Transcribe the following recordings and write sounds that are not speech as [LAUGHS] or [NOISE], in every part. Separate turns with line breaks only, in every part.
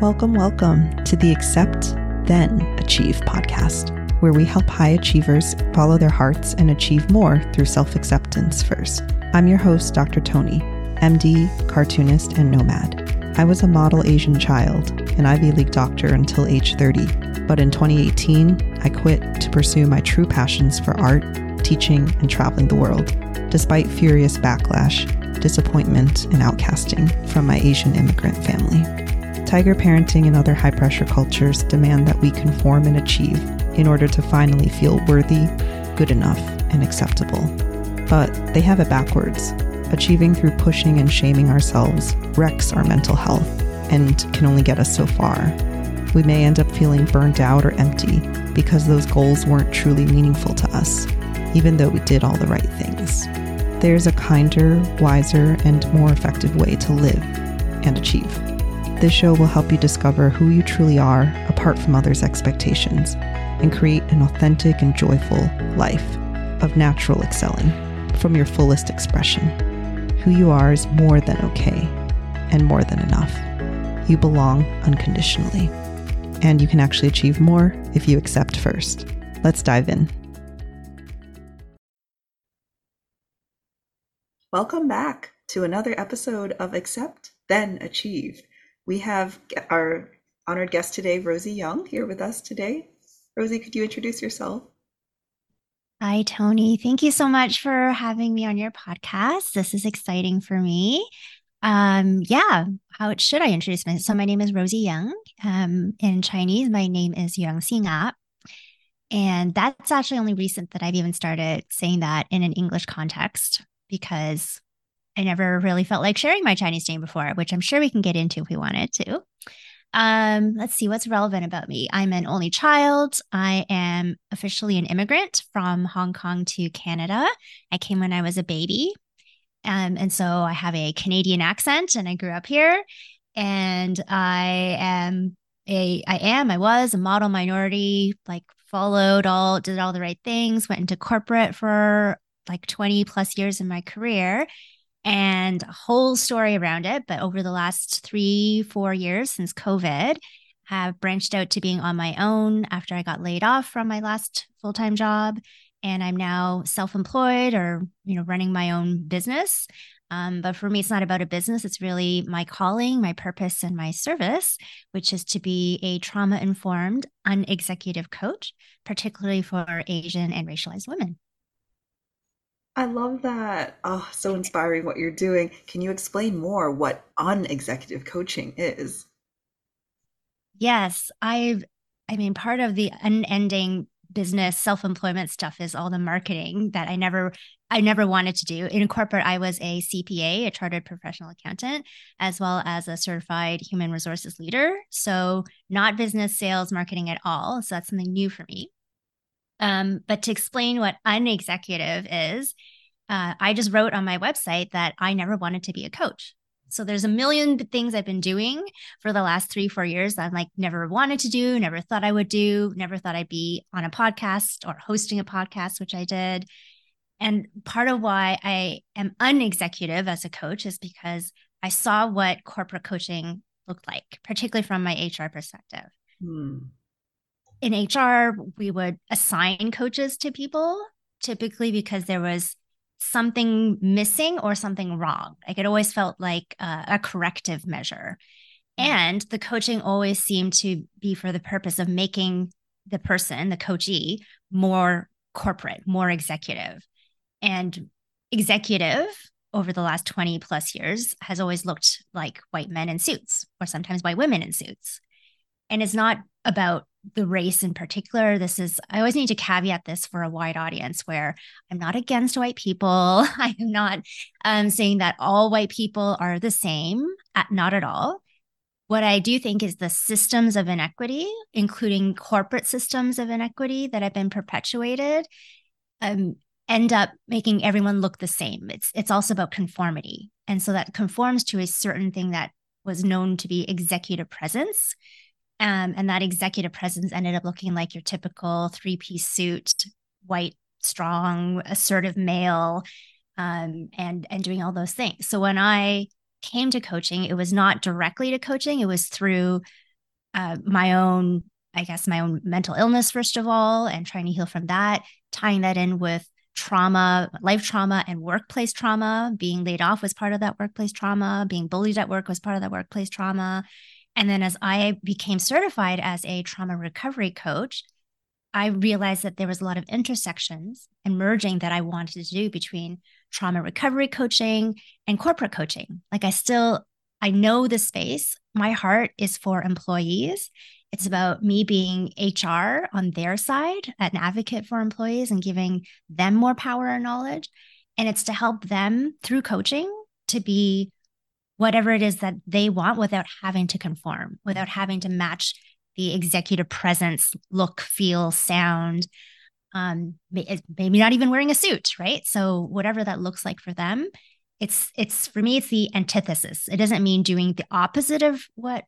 Welcome, welcome to the Accept, Then Achieve podcast, where we help high achievers follow their hearts and achieve more through self acceptance first. I'm your host, Dr. Toni, MD, cartoonist, and nomad. I was a model Asian child, an Ivy League doctor until age 30, but in 2018, I quit to pursue my true passions for art, teaching, and traveling the world, despite furious backlash, disappointment, and outcasting from my Asian immigrant family. Tiger parenting and other high pressure cultures demand that we conform and achieve in order to finally feel worthy, good enough, and acceptable. But they have it backwards. Achieving through pushing and shaming ourselves wrecks our mental health and can only get us so far. We may end up feeling burnt out or empty because those goals weren't truly meaningful to us, even though we did all the right things. There's a kinder, wiser, and more effective way to live and achieve. This show will help you discover who you truly are apart from others' expectations and create an authentic and joyful life of natural excelling from your fullest expression. Who you are is more than okay and more than enough. You belong unconditionally. And you can actually achieve more if you accept first. Let's dive in. Welcome back to another episode of Accept, Then Achieve. We have our honored guest today, Rosie Yeung, here with us today. Rosie, could you introduce yourself?
Hi, Toni. Thank you so much for having me on your podcast. This is exciting for me. Um, yeah, how should I introduce myself? So my name is Rosie Yeung. Um, in Chinese, my name is Yang Xinga. And that's actually only recent that I've even started saying that in an English context because I never really felt like sharing my Chinese name before, which I'm sure we can get into if we wanted to. Um, let's see what's relevant about me. I'm an only child. I am officially an immigrant from Hong Kong to Canada. I came when I was a baby. Um, and so I have a Canadian accent and I grew up here. And I am a I am, I was a model minority, like followed all, did all the right things, went into corporate for like 20 plus years in my career and a whole story around it. But over the last three, four years since COVID, have branched out to being on my own after I got laid off from my last full-time job. And I'm now self-employed or, you know, running my own business. Um, but for me, it's not about a business. It's really my calling, my purpose, and my service, which is to be a trauma informed, unexecutive coach, particularly for Asian and racialized women.
I love that. Oh, so inspiring what you're doing. Can you explain more what unexecutive coaching is?
Yes, I've I mean part of the unending business self-employment stuff is all the marketing that I never I never wanted to do. In corporate I was a CPA, a chartered professional accountant, as well as a certified human resources leader. So not business sales marketing at all. So that's something new for me. Um, but to explain what unexecutive is, uh, I just wrote on my website that I never wanted to be a coach. So there's a million things I've been doing for the last three, four years that I'm like never wanted to do, never thought I would do, never thought I'd be on a podcast or hosting a podcast, which I did. And part of why I am unexecutive as a coach is because I saw what corporate coaching looked like, particularly from my HR perspective. Hmm in HR, we would assign coaches to people typically because there was something missing or something wrong. Like it always felt like a, a corrective measure. Mm. And the coaching always seemed to be for the purpose of making the person, the coachee, more corporate, more executive. And executive over the last 20 plus years has always looked like white men in suits or sometimes white women in suits. And it's not about the race in particular. This is, I always need to caveat this for a wide audience where I'm not against white people. [LAUGHS] I am not um, saying that all white people are the same, at, not at all. What I do think is the systems of inequity, including corporate systems of inequity that have been perpetuated, um, end up making everyone look the same. It's it's also about conformity, and so that conforms to a certain thing that was known to be executive presence, um, and that executive presence ended up looking like your typical three piece suit, white, strong, assertive male, um, and and doing all those things. So when I came to coaching, it was not directly to coaching; it was through uh, my own, I guess, my own mental illness, first of all, and trying to heal from that, tying that in with trauma, life trauma, and workplace trauma. Being laid off was part of that workplace trauma. Being bullied at work was part of that workplace trauma. And then as I became certified as a trauma recovery coach, I realized that there was a lot of intersections and merging that I wanted to do between trauma recovery coaching and corporate coaching. Like I still I know the space. My heart is for employees. It's about me being HR on their side, an advocate for employees and giving them more power and knowledge. And it's to help them through coaching to be whatever it is that they want without having to conform, without having to match the executive presence, look, feel, sound. Um, maybe not even wearing a suit, right? So whatever that looks like for them, it's it's for me it's the antithesis. It doesn't mean doing the opposite of what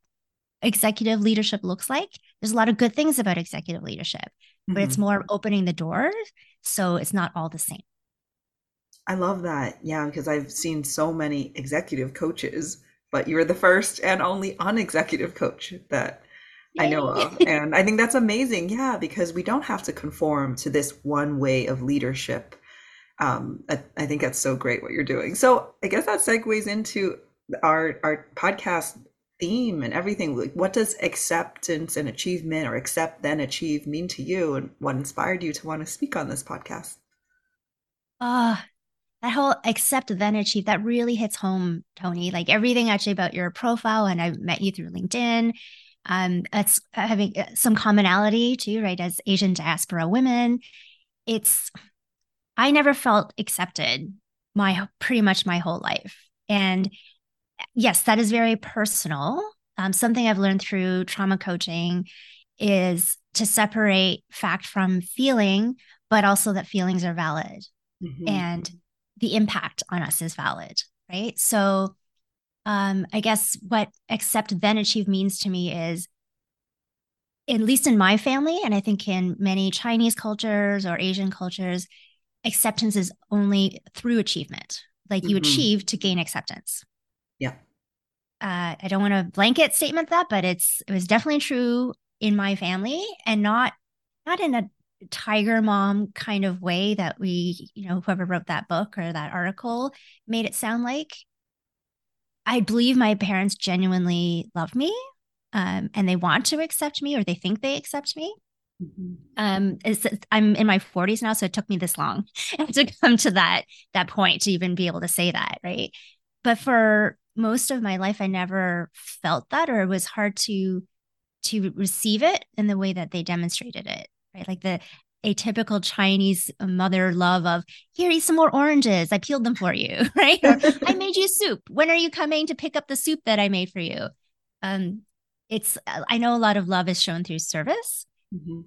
executive leadership looks like. There's a lot of good things about executive leadership, mm-hmm. but it's mm-hmm. more opening the doors so it's not all the same.
I love that. Yeah, because I've seen so many executive coaches, but you're the first and only unexecutive coach that Yay. I know of. And I think that's amazing. Yeah, because we don't have to conform to this one way of leadership. Um, I, I think that's so great what you're doing. So I guess that segues into our our podcast theme and everything. Like, what does acceptance and achievement, or accept then achieve, mean to you, and what inspired you to want to speak on this podcast?
Ah, uh, that whole accept then achieve that really hits home, Toni. Like everything actually about your profile, and I met you through LinkedIn. Um, it's having uh, some commonality too, right? As Asian diaspora women, it's I never felt accepted my pretty much my whole life, and yes, that is very personal. Um, something I've learned through trauma coaching is to separate fact from feeling, but also that feelings are valid mm-hmm. and the impact on us is valid, right? So, um, I guess what accept then achieve means to me is, at least in my family, and I think in many Chinese cultures or Asian cultures, acceptance is only through achievement. Like you mm-hmm. achieve to gain acceptance.
Yeah.
Uh, I don't want to blanket statement that, but it's it was definitely true in my family, and not not in a tiger mom kind of way that we, you know, whoever wrote that book or that article made it sound like. I believe my parents genuinely love me um, and they want to accept me or they think they accept me. Mm-hmm. Um, I'm in my 40s now, so it took me this long [LAUGHS] to come to that that point to even be able to say that, right? But for most of my life, I never felt that, or it was hard to to receive it in the way that they demonstrated it right? Like the atypical Chinese mother love of here, eat some more oranges. I peeled them for you, [LAUGHS] right? Or, [LAUGHS] I made you soup. When are you coming to pick up the soup that I made for you? Um, it's I know a lot of love is shown through service. Mm-hmm.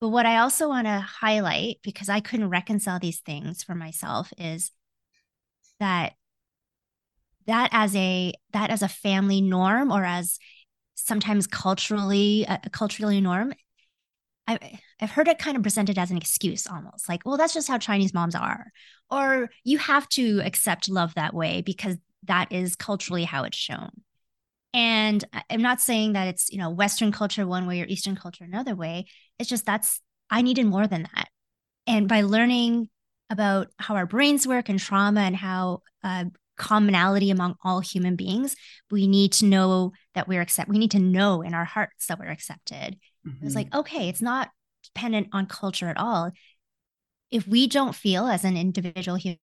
But what I also want to highlight, because I couldn't reconcile these things for myself, is that that as a that as a family norm or as sometimes culturally a, a culturally norm I've heard it kind of presented as an excuse almost like, well, that's just how Chinese moms are. Or you have to accept love that way because that is culturally how it's shown. And I'm not saying that it's, you know, Western culture one way or Eastern culture another way. It's just that's, I needed more than that. And by learning about how our brains work and trauma and how uh, commonality among all human beings, we need to know that we're accept. We need to know in our hearts that we're accepted Mm-hmm. It's like, okay, it's not dependent on culture at all. If we don't feel as an individual human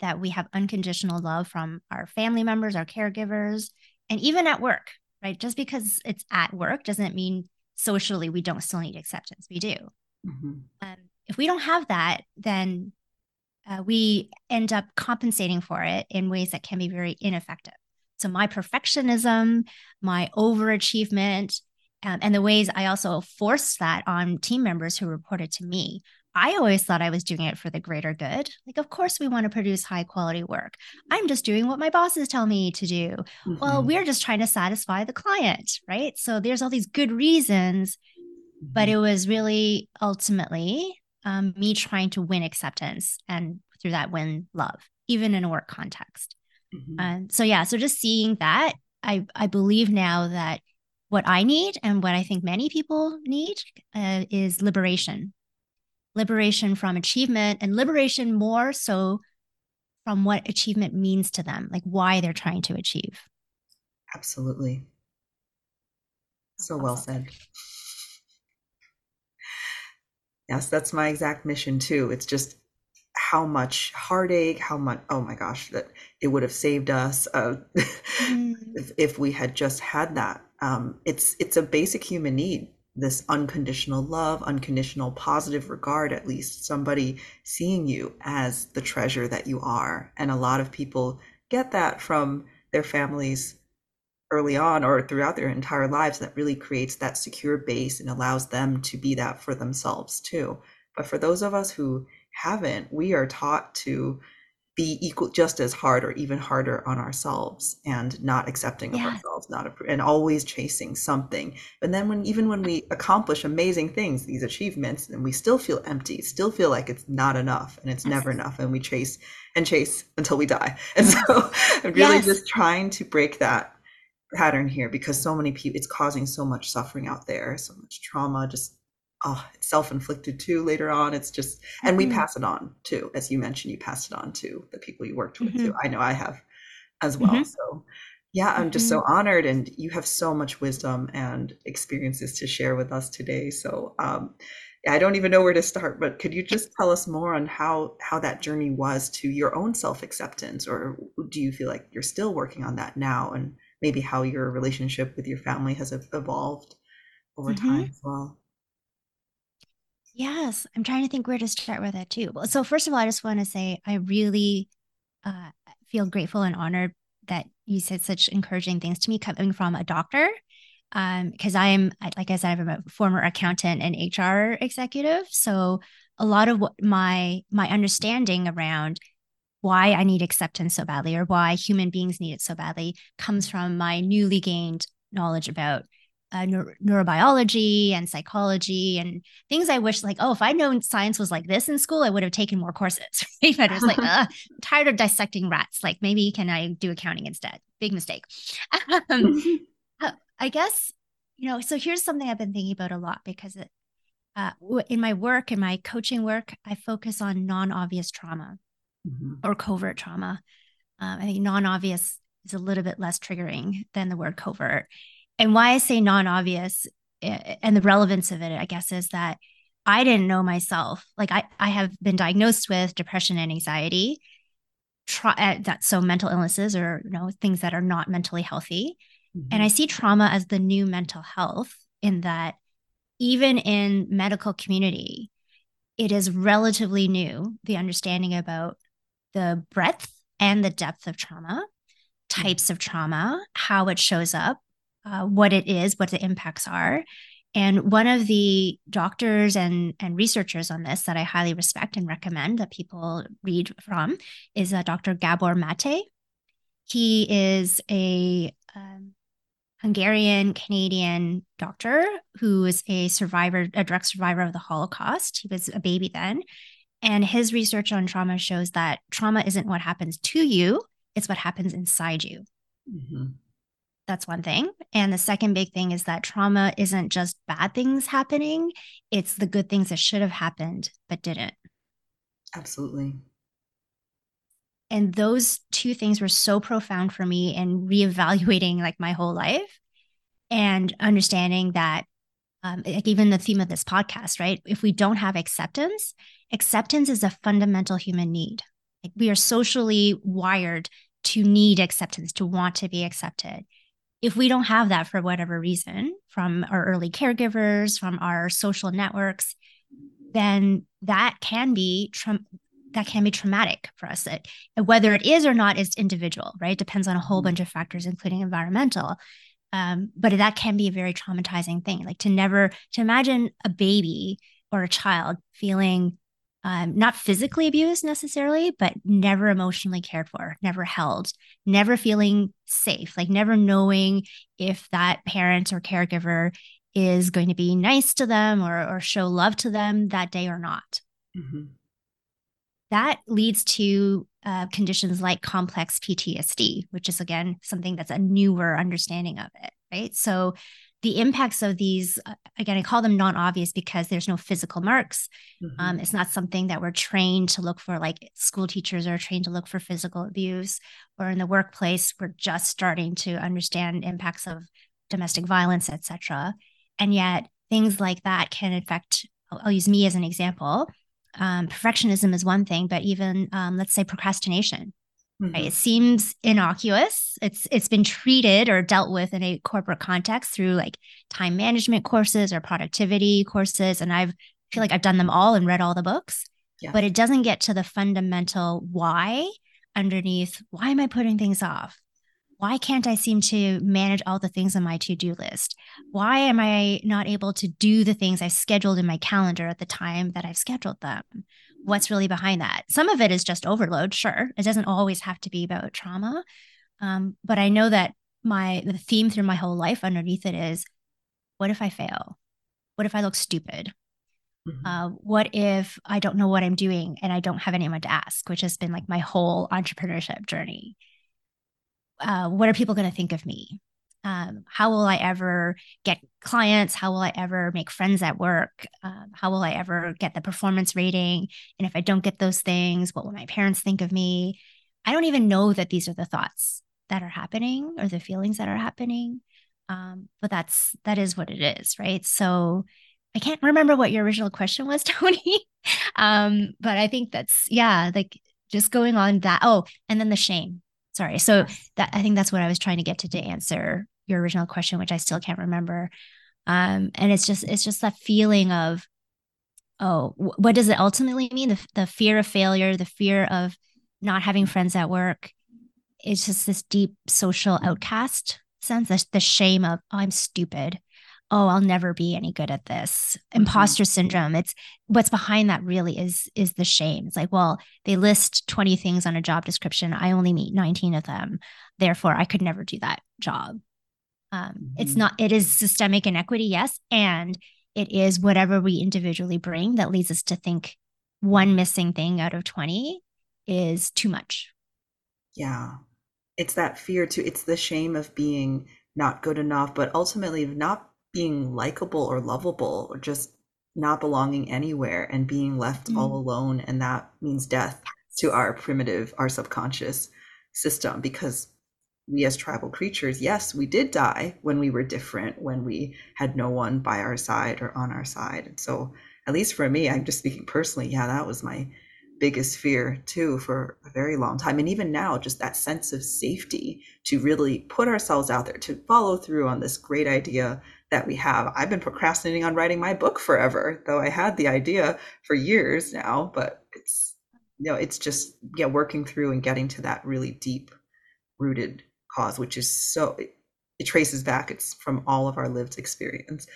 that we have unconditional love from our family members, our caregivers, and even at work, right? Just because it's at work doesn't mean socially we don't still need acceptance. We do. Mm-hmm. Um, if we don't have that, then uh, we end up compensating for it in ways that can be very ineffective. So, my perfectionism, my overachievement, um, and the ways I also forced that on team members who reported to me. I always thought I was doing it for the greater good. Like, of course, we want to produce high quality work. I'm just doing what my bosses tell me to do. Mm-hmm. Well, we're just trying to satisfy the client, right? So there's all these good reasons, but mm-hmm. it was really ultimately um, me trying to win acceptance and through that win love, even in a work context. Mm-hmm. Um, so yeah, so just seeing that, I I believe now that what I need and what I think many people need uh, is liberation. Liberation from achievement and liberation more so from what achievement means to them, like why they're trying to achieve.
Absolutely. So well said. Yes, that's my exact mission too. It's just how much heartache, how much, oh my gosh, that it would have saved us uh, [LAUGHS] mm. if, if, we had just had that. Um, it's it's a basic human need. This unconditional love, unconditional positive regard, at least somebody seeing you as the treasure that you are. And a lot of people get that from their families early on or throughout their entire lives that really creates that secure base and allows them to be that for themselves too. But for those of us who haven't, we are taught to be equal just as hard or even harder on ourselves and not accepting of ourselves not and always chasing something and then when even when we accomplish amazing things these achievements and we still feel empty still feel like it's not enough and it's yes. never enough and we chase and chase until we die [LAUGHS] and so [LAUGHS] i'm really yes. just trying to break that pattern here because so many people it's causing so much suffering out there so much trauma just oh it's self-inflicted too later on it's just and mm-hmm. we pass it on too as you mentioned you pass it on to the people you worked with mm-hmm. too i know i have as well mm-hmm. so yeah i'm just so mm-hmm. honored and you have so much wisdom and experiences to share with us today so um I don't even know where to start, but could you just tell us more on how how that journey was to your own self acceptance, or do you feel like you're still working on that now, and maybe how your relationship with your family has evolved over mm-hmm. time as well.
Yes, I'm trying to think where to start with that too. So first of all, I just want to say I really uh, feel grateful and honored that you said such encouraging things to me coming from a doctor. Because um, I'm, like I said, I'm a former accountant and HR executive, so a lot of what my my understanding around why I need acceptance so badly or why human beings need it so badly comes from my newly gained knowledge about uh, neuro- neurobiology and psychology and things I wish like, oh, if I'd known science was like this in school, I would have taken more courses. [LAUGHS] I was like, [LAUGHS] I'm tired of dissecting rats. Like maybe can I do accounting instead? Big mistake. [LAUGHS] um, uh, I guess, you know, so here's something I've been thinking about a lot because it, uh, in my work, in my coaching work, I focus on non-obvious trauma mm-hmm. or covert trauma. Um, I think non obvious is a little bit less triggering than the word covert. And why I say non obvious eh, and the relevance of it, I guess, is that I didn't know myself. Like I, I have been diagnosed with depression and anxiety. Tra- uh, that so mental illnesses or you know things that are not mentally healthy. Mm-hmm. And I see trauma as the new mental health in that even in medical community, it is relatively new the understanding about the breadth and the depth of trauma, types of trauma, how it shows up, uh, what it is, what the impacts are. And one of the doctors and, and researchers on this that I highly respect and recommend that people read from is uh, Dr. Gabor Mate. He is a um, Hungarian Canadian doctor who is a survivor, a direct survivor of the Holocaust. He was a baby then. And his research on trauma shows that trauma isn't what happens to you, it's what happens inside you. Mm-hmm. That's one thing. And the second big thing is that trauma isn't just bad things happening, it's the good things that should have happened but didn't.
Absolutely.
And those two things were so profound for me in reevaluating like my whole life and understanding that um, like even the theme of this podcast, right? If we don't have acceptance, acceptance is a fundamental human need. Like we are socially wired to need acceptance, to want to be accepted. If we don't have that for whatever reason, from our early caregivers, from our social networks, then that can be tra- that can be traumatic for us. It, whether it is or not is individual, right? Depends on a whole bunch of factors, including environmental. Um, but that can be a very traumatizing thing. Like to never to imagine a baby or a child feeling um, not physically abused necessarily, but never emotionally cared for, never held, never feeling safe, like never knowing if that parent or caregiver is going to be nice to them or, or show love to them that day or not. Mm-hmm. That leads to uh, conditions like complex PTSD, which is again something that's a newer understanding of it, right? So the impacts of these uh, again i call them non-obvious because there's no physical marks. Mm-hmm. um, it's not something that we're trained to look for like school teachers are trained to look for physical abuse or in the workplace we're just starting to understand impacts of domestic violence etc and yet things like that can affect i'll, I'll use me as an example. Um, perfectionism is one thing but even um, let's say procrastination Mm-hmm. Right? It seems innocuous. It's it's been treated or dealt with in a corporate context through like time management courses or productivity courses, and I've I feel like I've done them all and read all the books. Yeah. But it doesn't get to the fundamental why underneath. Why am I putting things off? Why can't I seem to manage all the things on my to do list? Why am I not able to do the things I scheduled in my calendar at the time that I've scheduled them? What's really behind that. Some of it is just overload, sure. It doesn't always have to be about trauma. Um, but I know that my the theme through my whole life underneath it is what if I fail? What if I look stupid? Mm-hmm. Uh, what if I don't know what I'm doing and I don't have anyone to ask, which has been like my whole entrepreneurship journey? Uh, what are people going to think of me? Um, how will I ever get clients? How will I ever make friends at work? Um, how will I ever get the performance rating? And if I don't get those things, what will my parents think of me? I don't even know that these are the thoughts that are happening or the feelings that are happening. Um, but that's that is what it is, right? So I can't remember what your original question was, [LAUGHS] Toni. um, but I think that's yeah, like just going on that. Oh, and then the shame. Sorry. So that I think that's what I was trying to get to to answer your original question, which I still can't remember. Um, and it's just it's just that feeling of, oh, what does it ultimately mean? The the fear of failure, the fear of not having friends at work. It's just this deep social outcast sense, the, the shame of, oh, I'm stupid. Oh, I'll never be any good at this. Mm-hmm. Imposter syndrome. It's what's behind that really is is the shame. It's like, well, they list 20 things on a job description. I only meet 19 of them. Therefore, I could never do that job. Um, mm-hmm. It's not, it is systemic inequity, yes. And it is whatever we individually bring that leads us to think one missing thing out of 20 is too much.
Yeah. It's that fear too. It's the shame of being not good enough, but ultimately not being likable or lovable or just not belonging anywhere and being left mm-hmm. all alone. And that means death to our primitive, our subconscious system because we as tribal creatures, yes, we did die when we were different, when we had no one by our side or on our side. And so, at least for me, I'm just speaking personally, yeah, that was my biggest fear too for a very long time. And even now, just that sense of safety to really put ourselves out there, to follow through on this great idea that we have. I've been procrastinating on writing my book forever, though I had the idea for years now, but it's, you know, it's just, yeah, working through and getting to that really deep rooted cause, which is so it, it traces back. It's from all of our lived experience.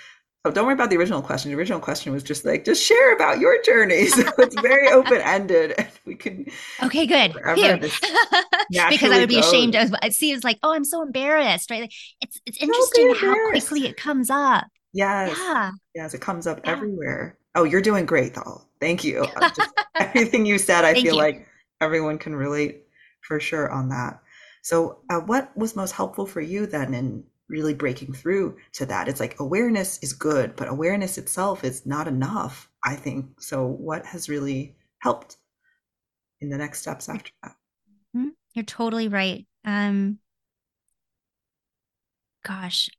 So don't worry about the original question. The original question was just like, just share about your journey. [LAUGHS] So it's very open ended, and we can.
Okay, good. [LAUGHS] because I would be goes. ashamed of. It seems like, oh, I'm so embarrassed, right? Like, it's it's interesting how quickly it comes up.
Yes. Yeah. Yes, it comes up yeah. everywhere. Oh, you're doing great, though. Thank you. [LAUGHS] Uh, just, everything you said, I Thank feel you. like everyone can relate for sure on that. So, uh, what was most helpful for you then in really breaking through to that? It's like awareness is good, but awareness itself is not enough, I think. So, what has really helped in the next steps after that?
Mm-hmm. You're totally right. Um, gosh,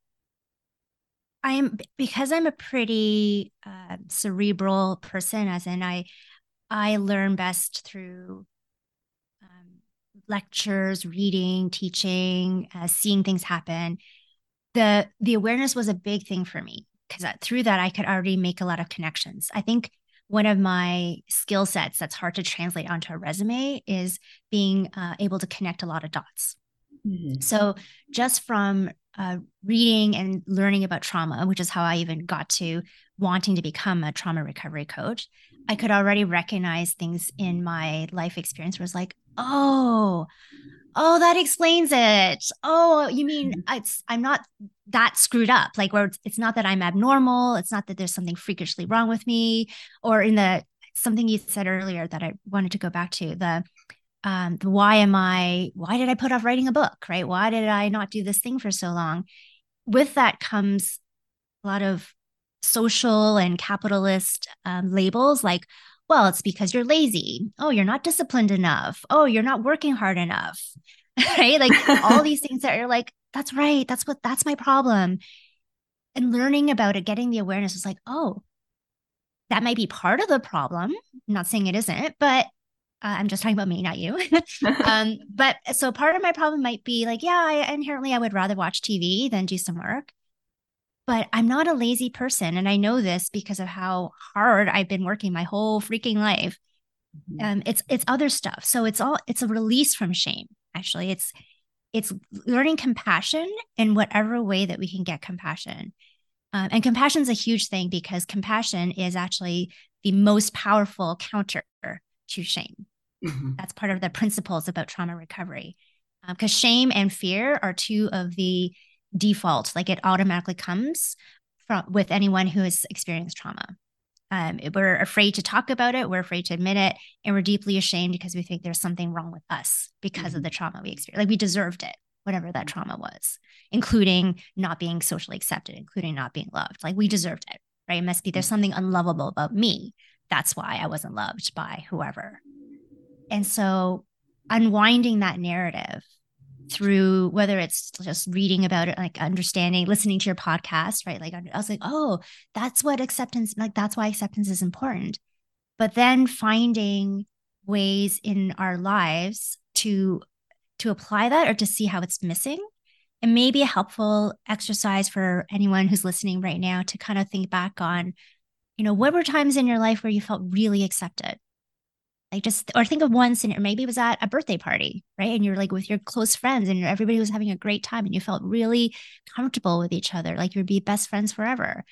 I'm because I'm a pretty uh, cerebral person, as in I I learn best through lectures, reading, teaching, uh, seeing things happen, the the awareness was a big thing for me because through that I could already make a lot of connections. I think one of my skill sets that's hard to translate onto a resume is being uh, able to connect a lot of dots. Mm-hmm. So just from uh, reading and learning about trauma, which is how I even got to wanting to become a trauma recovery coach, I could already recognize things in my life experience where it's like, oh, oh, that explains it. Oh, you mean mm-hmm. it's I'm not that screwed up. Like where it's, it's not that I'm abnormal. It's not that there's something freakishly wrong with me. Or in the something you said earlier that I wanted to go back to the um the why am I why did I put off writing a book? Right? Why did I not do this thing for so long? With that comes a lot of social and capitalist um, labels like well it's because you're lazy. Oh you're not disciplined enough. Oh you're not working hard enough [LAUGHS] right? Like all [LAUGHS] these things that you're like that's right. That's what that's my problem. And learning about it getting the awareness is like oh that might be part of the problem. I'm not saying it isn't but uh, I'm just talking about me, not you. [LAUGHS] um, but so part of my problem might be like, yeah, I, inherently I would rather watch TV than do some work but I'm not a lazy person. And I know this because of how hard I've been working my whole freaking life. Mm-hmm. Um, it's it's other stuff. So it's all it's a release from shame. Actually, it's it's learning compassion in whatever way that we can get compassion. Um, and compassion is a huge thing because compassion is actually the most powerful counter to shame. Mm-hmm. That's part of the principles about trauma recovery. Because um, shame and fear are two of the default like it automatically comes from with anyone who has experienced trauma. Um, we're afraid to talk about it we're afraid to admit it and we're deeply ashamed because we think there's something wrong with us because mm-hmm. of the trauma we experienced. Like we deserved it whatever that trauma was including not being socially accepted including not being loved. Like we deserved it right? It must be there's mm-hmm. something unlovable about me. That's why i wasn't loved by whoever. And so unwinding that narrative through whether it's just reading about it, like understanding, listening to your podcast, right? Like I was like, oh, that's what acceptance, like that's why acceptance is important. But then finding ways in our lives to to apply that or to see how it's missing it may be a helpful exercise for anyone who's listening right now to kind of think back on you know what were times in your life where you felt really accepted like just or think of one scenario maybe it was at a birthday party right? And you're like with your close friends and everybody was having a great time and you felt really comfortable with each other like you'd be best friends forever.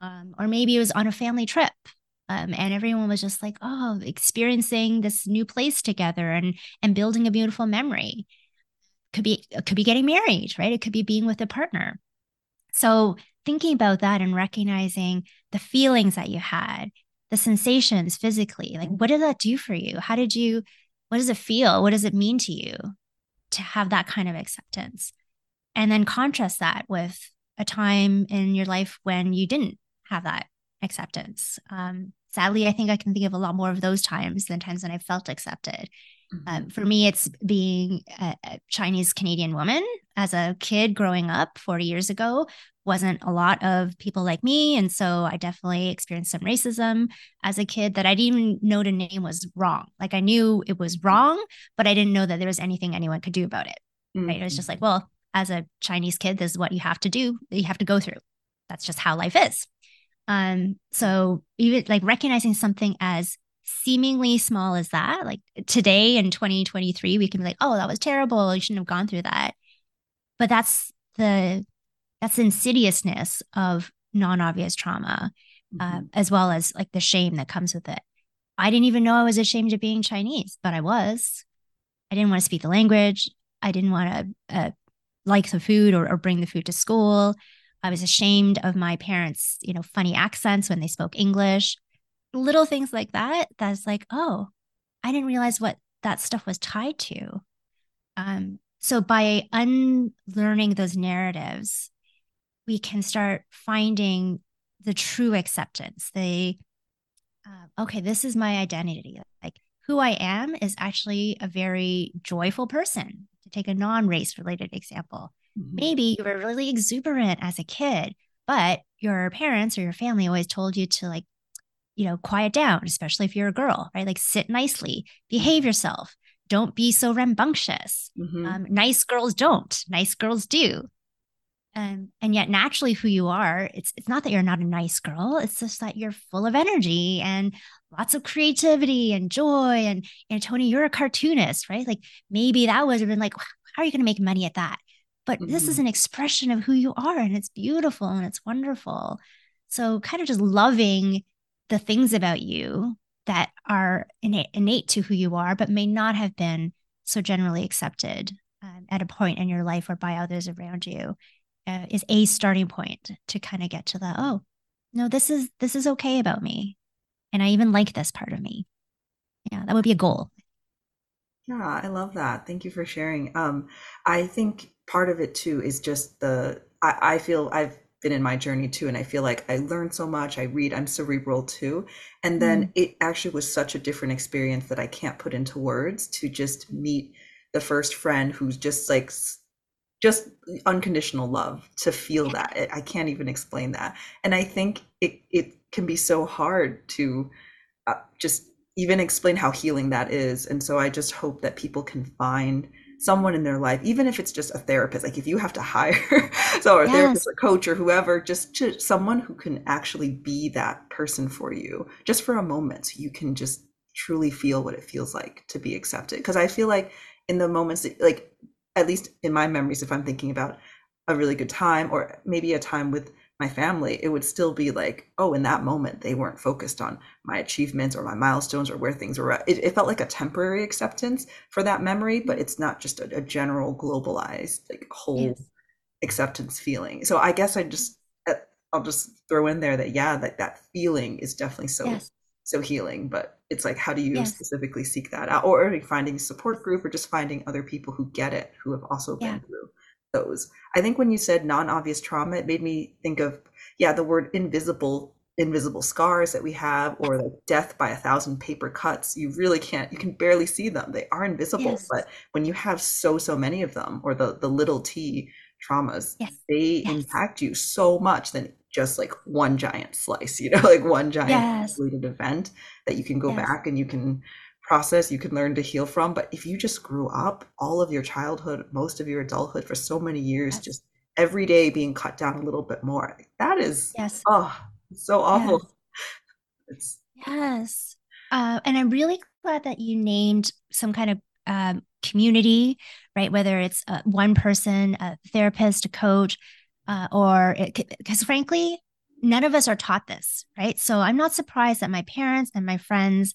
Um, or maybe it was on a family trip um, and everyone was just like oh experiencing this new place together and and building a beautiful memory. Could be could be getting married right? It could be being with a partner. So thinking about that and recognizing the feelings that you had the sensations physically? Like what did that do for you? How did you what does it feel? What does it mean to you to have that kind of acceptance? And then contrast that with a time in your life when you didn't have that acceptance. Um, sadly i think i can think of a lot more of those times than times when i felt accepted. Mm-hmm. um, for me it's being a, a chinese canadian woman as a kid growing up 40 years ago wasn't a lot of people like me. And so I definitely experienced some racism as a kid that I didn't even know the name was wrong. Like I knew it was wrong, but I didn't know that there was anything anyone could do about it. Mm-hmm. Right. It was just like, well, as a Chinese kid, this is what you have to do, you have to go through. That's just how life is. Um, so even like recognizing something as seemingly small as that, like today in 2023, we can be like, oh, that was terrible. You shouldn't have gone through that. But that's the that's the insidiousness of non-obvious trauma uh, mm-hmm. as well as like the shame that comes with it. I didn't even know i was ashamed of being chinese but i was. I didn't want to speak the language. I didn't want to uh, like the food or, or bring the food to school. I was ashamed of my parents you know funny accents when they spoke english. Little things like that that's like oh i didn't realize what that stuff was tied to. Um, so by unlearning those narratives we can start finding the true acceptance. The uh, okay this is my identity. Like who i am is actually a very joyful person. To take a non-race related example mm-hmm. maybe you were really exuberant as a kid but your parents or your family always told you to like you know quiet down especially if you're a girl right? Like sit nicely behave yourself don't be so rambunctious. Mm-hmm. um, nice girls don't. Nice girls do um, and yet naturally who you are it's it's not that you're not a nice girl it's just that you're full of energy and lots of creativity and joy and you know toni you're a cartoonist right like maybe that would have been like how are you going to make money at that but mm-hmm. this is mm-hmm. an expression of who you are and it's beautiful and it's wonderful so kind of just loving the things about you that are innate, innate to who you are but may not have been so generally accepted um, at a point in your life or by others around you uh, is a starting point to kind of get to the oh no this is this is okay about me and i even like this part of me yeah that would be a goal
yeah i love that thank you for sharing um i think part of it too is just the i, I feel i've been in my journey too. And I feel like I learned so much. I read, I'm cerebral too. And then mm. it actually was such a different experience that I can't put into words to just meet the first friend who's just like just unconditional love to feel that. I can't even explain that. And i think it, it can be so hard to uh, just even explain how healing that is. And so i just hope that people can find someone in their life even if it's just a therapist like if you have to hire [LAUGHS] so a yes. therapist or coach or whoever just, just someone who can actually be that person for you just for a moment so you can just truly feel what it feels like to be accepted. Because i feel like in the moments that, like at least in my memories, if I'm thinking about a really good time or maybe a time with my family, it would still be like, oh, in that moment, they weren't focused on my achievements or my milestones or where things were. It, it felt like a temporary acceptance for that memory, but it's not just a, a general globalized, like whole yes. acceptance feeling. So I guess I just, uh, I'll just throw in there that, yeah, that that feeling is definitely so, yes. So healing, but it's like how do you yes. specifically seek that out? Or finding a support group or just finding other people who get it who have also been through those. I think when you said non-obvious trauma it made me think of yeah the word invisible invisible scars that we have or like death by a thousand paper cuts. You really can't you can barely see them. They are invisible yes. but when you have so so many of them or the the little t traumas yes. they yes. impact you so much than just like one giant slice, [LAUGHS] you know, like one giant yes. completed event that you can go yes. back and you can process, you can learn to heal from. But if you just grew up all of your childhood, most of your adulthood for so many years, just every day being cut down a little bit more, that is, yes. oh, so awful. [LAUGHS]
It's yes. Uh, and I'm really glad that you named some kind of um, community, right? Whether it's uh, one person, a therapist, a coach, uh, or because frankly, none of us are taught this, right? So I'm not surprised that my parents and my friends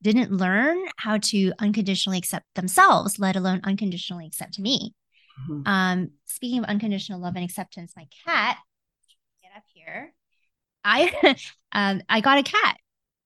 didn't learn how to unconditionally accept themselves, let alone unconditionally accept me. Mm-hmm. Um, speaking of unconditional love and acceptance, my cat, get up here. I [LAUGHS] um, I got a cat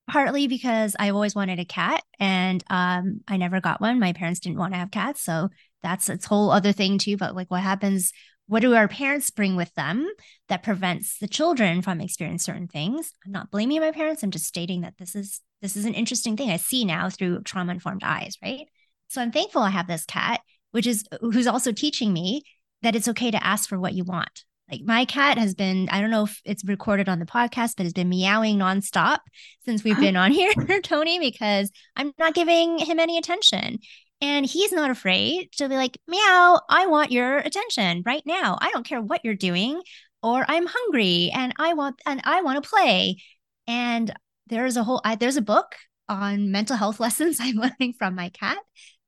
partly because I always wanted a cat and um, I never got one. My parents didn't want to have cats, so that's a whole other thing too. But like, what happens what do our parents bring with them that prevents the children from experiencing certain things? I'm not blaming my parents i'm just stating that this is this is an interesting thing i see now through trauma informed eyes right? So i'm thankful i have this cat which is who's also teaching me that it's okay to ask for what you want. Like my cat has been i don't know if it's recorded on the podcast but has been meowing nonstop since we've ah. been on here [LAUGHS] toni because i'm not giving him any attention and he's not afraid to be like, meow, I want your attention right now. I don't care what you're doing, or I'm hungry and I want and I want to play. And there's a whole I, there's a book on mental health [LAUGHS] lessons I'm learning from my cat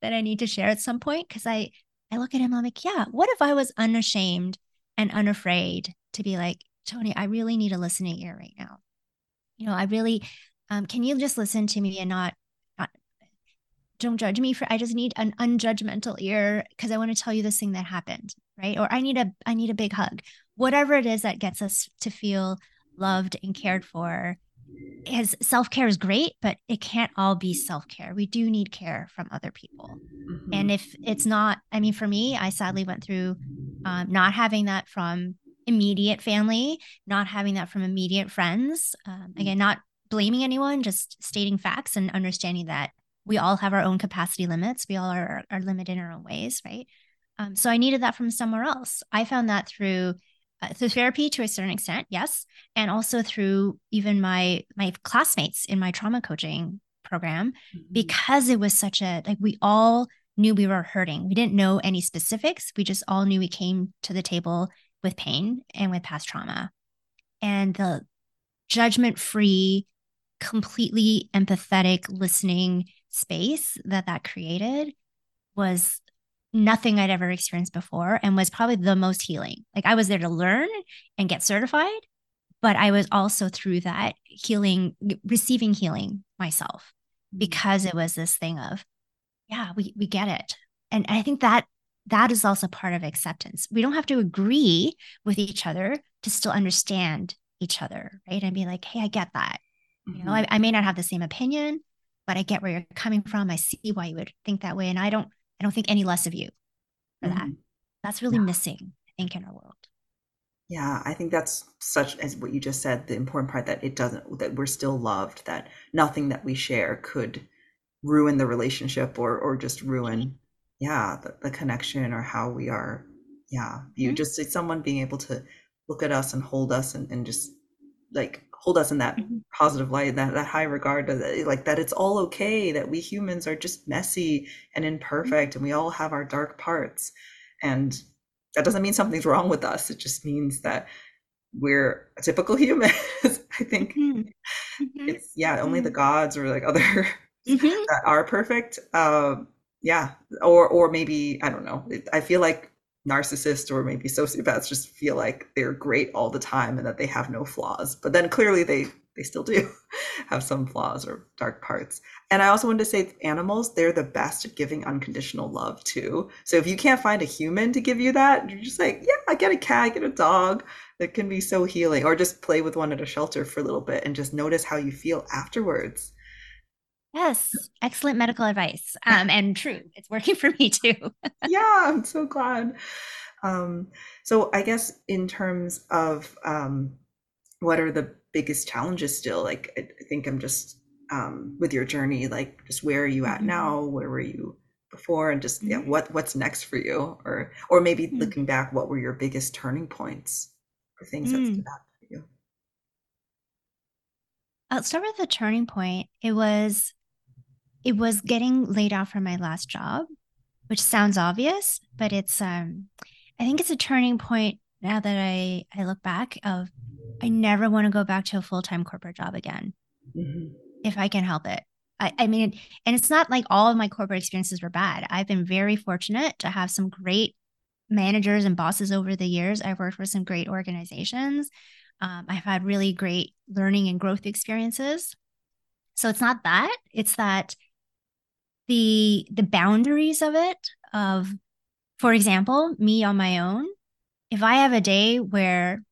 that I need to share at some point because I I look at him, I'm like, yeah, what if I was unashamed and unafraid to be like, Toni, I really need a listening ear right now. You know, I really um, can you just listen to me and not don't judge me for i just need an unjudgmental ear because i want to tell you this thing that happened right? Or i need a i need a big hug. Whatever it is that gets us to feel loved and cared for is self-care is great but it can't all be self-care. We do need care from other people. Mm-hmm. and if it's not i mean for me i sadly went through um, not having that from immediate family not having that from immediate friends. Um, again not blaming anyone just stating facts and understanding that we all have our own capacity limits. We all are, are limited in our own ways, right? Um, so I needed that from somewhere else. I found that through uh, through therapy to a certain extent, yes, and also through even my my classmates in my trauma coaching program, mm-hmm. because it was such a like we all knew we were hurting. We didn't know any specifics. We just all knew we came to the table with pain and with past trauma, and the judgment free, completely empathetic listening space that that created was nothing I'd ever experienced before and was probably the most healing. Like I was there to learn and get certified, but I was also through that healing, receiving healing myself mm-hmm. because it was this thing of, yeah, we we get it. And I think that that is also part of acceptance. We don't have to agree with each other to still understand each other, right? And be like, hey, I get that. Mm-hmm. You know, mm-hmm. I, I may not have the same opinion, but I get where you're coming from. I see why you would think that way. And I don't, I don't think any less of you for mm-hmm. that. That's really yeah. missing, I think, in our world.
Yeah, I think that's such as what you just said, the important part that it doesn't that we're still loved, that nothing that we share could ruin the relationship or or just ruin yeah, the, the connection or how we are yeah, you mm-hmm. just someone being able to look at us and hold us and, and just like hold us in that mm-hmm. positive light, that that high regard, that, like that it's all okay, that we humans are just messy and mm-hmm. imperfect, mm-hmm. and we all have our dark parts, and that doesn't mean something's wrong with us. It just means that we're a typical [LAUGHS] human. I think mm-hmm. mm-hmm. it's yeah, only the mm-hmm. gods or like [LAUGHS] other that are perfect. Um, yeah, or or maybe I don't know. I feel like narcissists or maybe sociopaths just feel like they're great all the time and that they have no flaws. But then clearly they they still do [LAUGHS] have some flaws or dark parts. And I also wanted to say animals, they're the best at giving unconditional love too. So if you can't find a human to give you that, you're just like, yeah, I get a cat, get a dog. That can be so healing. Or just play with one at a shelter for a little bit and just notice how you feel afterwards.
Yes, excellent medical advice. Um, and true, it's working for me too. [LAUGHS]
yeah, I'm so glad. Um, so I guess in terms of um, what are the biggest challenges still? Like I think I'm just um, with your journey, like just where are you at mm-hmm. now? Where were you before? And just yeah, mm-hmm. what what's next for you? Or or maybe mm-hmm. looking back, what were your biggest turning points or things that stood mm. out for you?
I'll start with the turning point. It was it was getting laid off from my last job, which sounds obvious, but it's um I think it's a turning point now that I I look back of I never want to go back to a full-time corporate job again. Mm-hmm. If I can help it. I, I mean, and it's not like all of my corporate experiences were bad. I've been very fortunate to have some great managers and bosses over the years. I've worked for some great organizations. Um, I've had really great learning and growth experiences. So it's not that, it's that the the boundaries of it of for example me on my own if i have a day where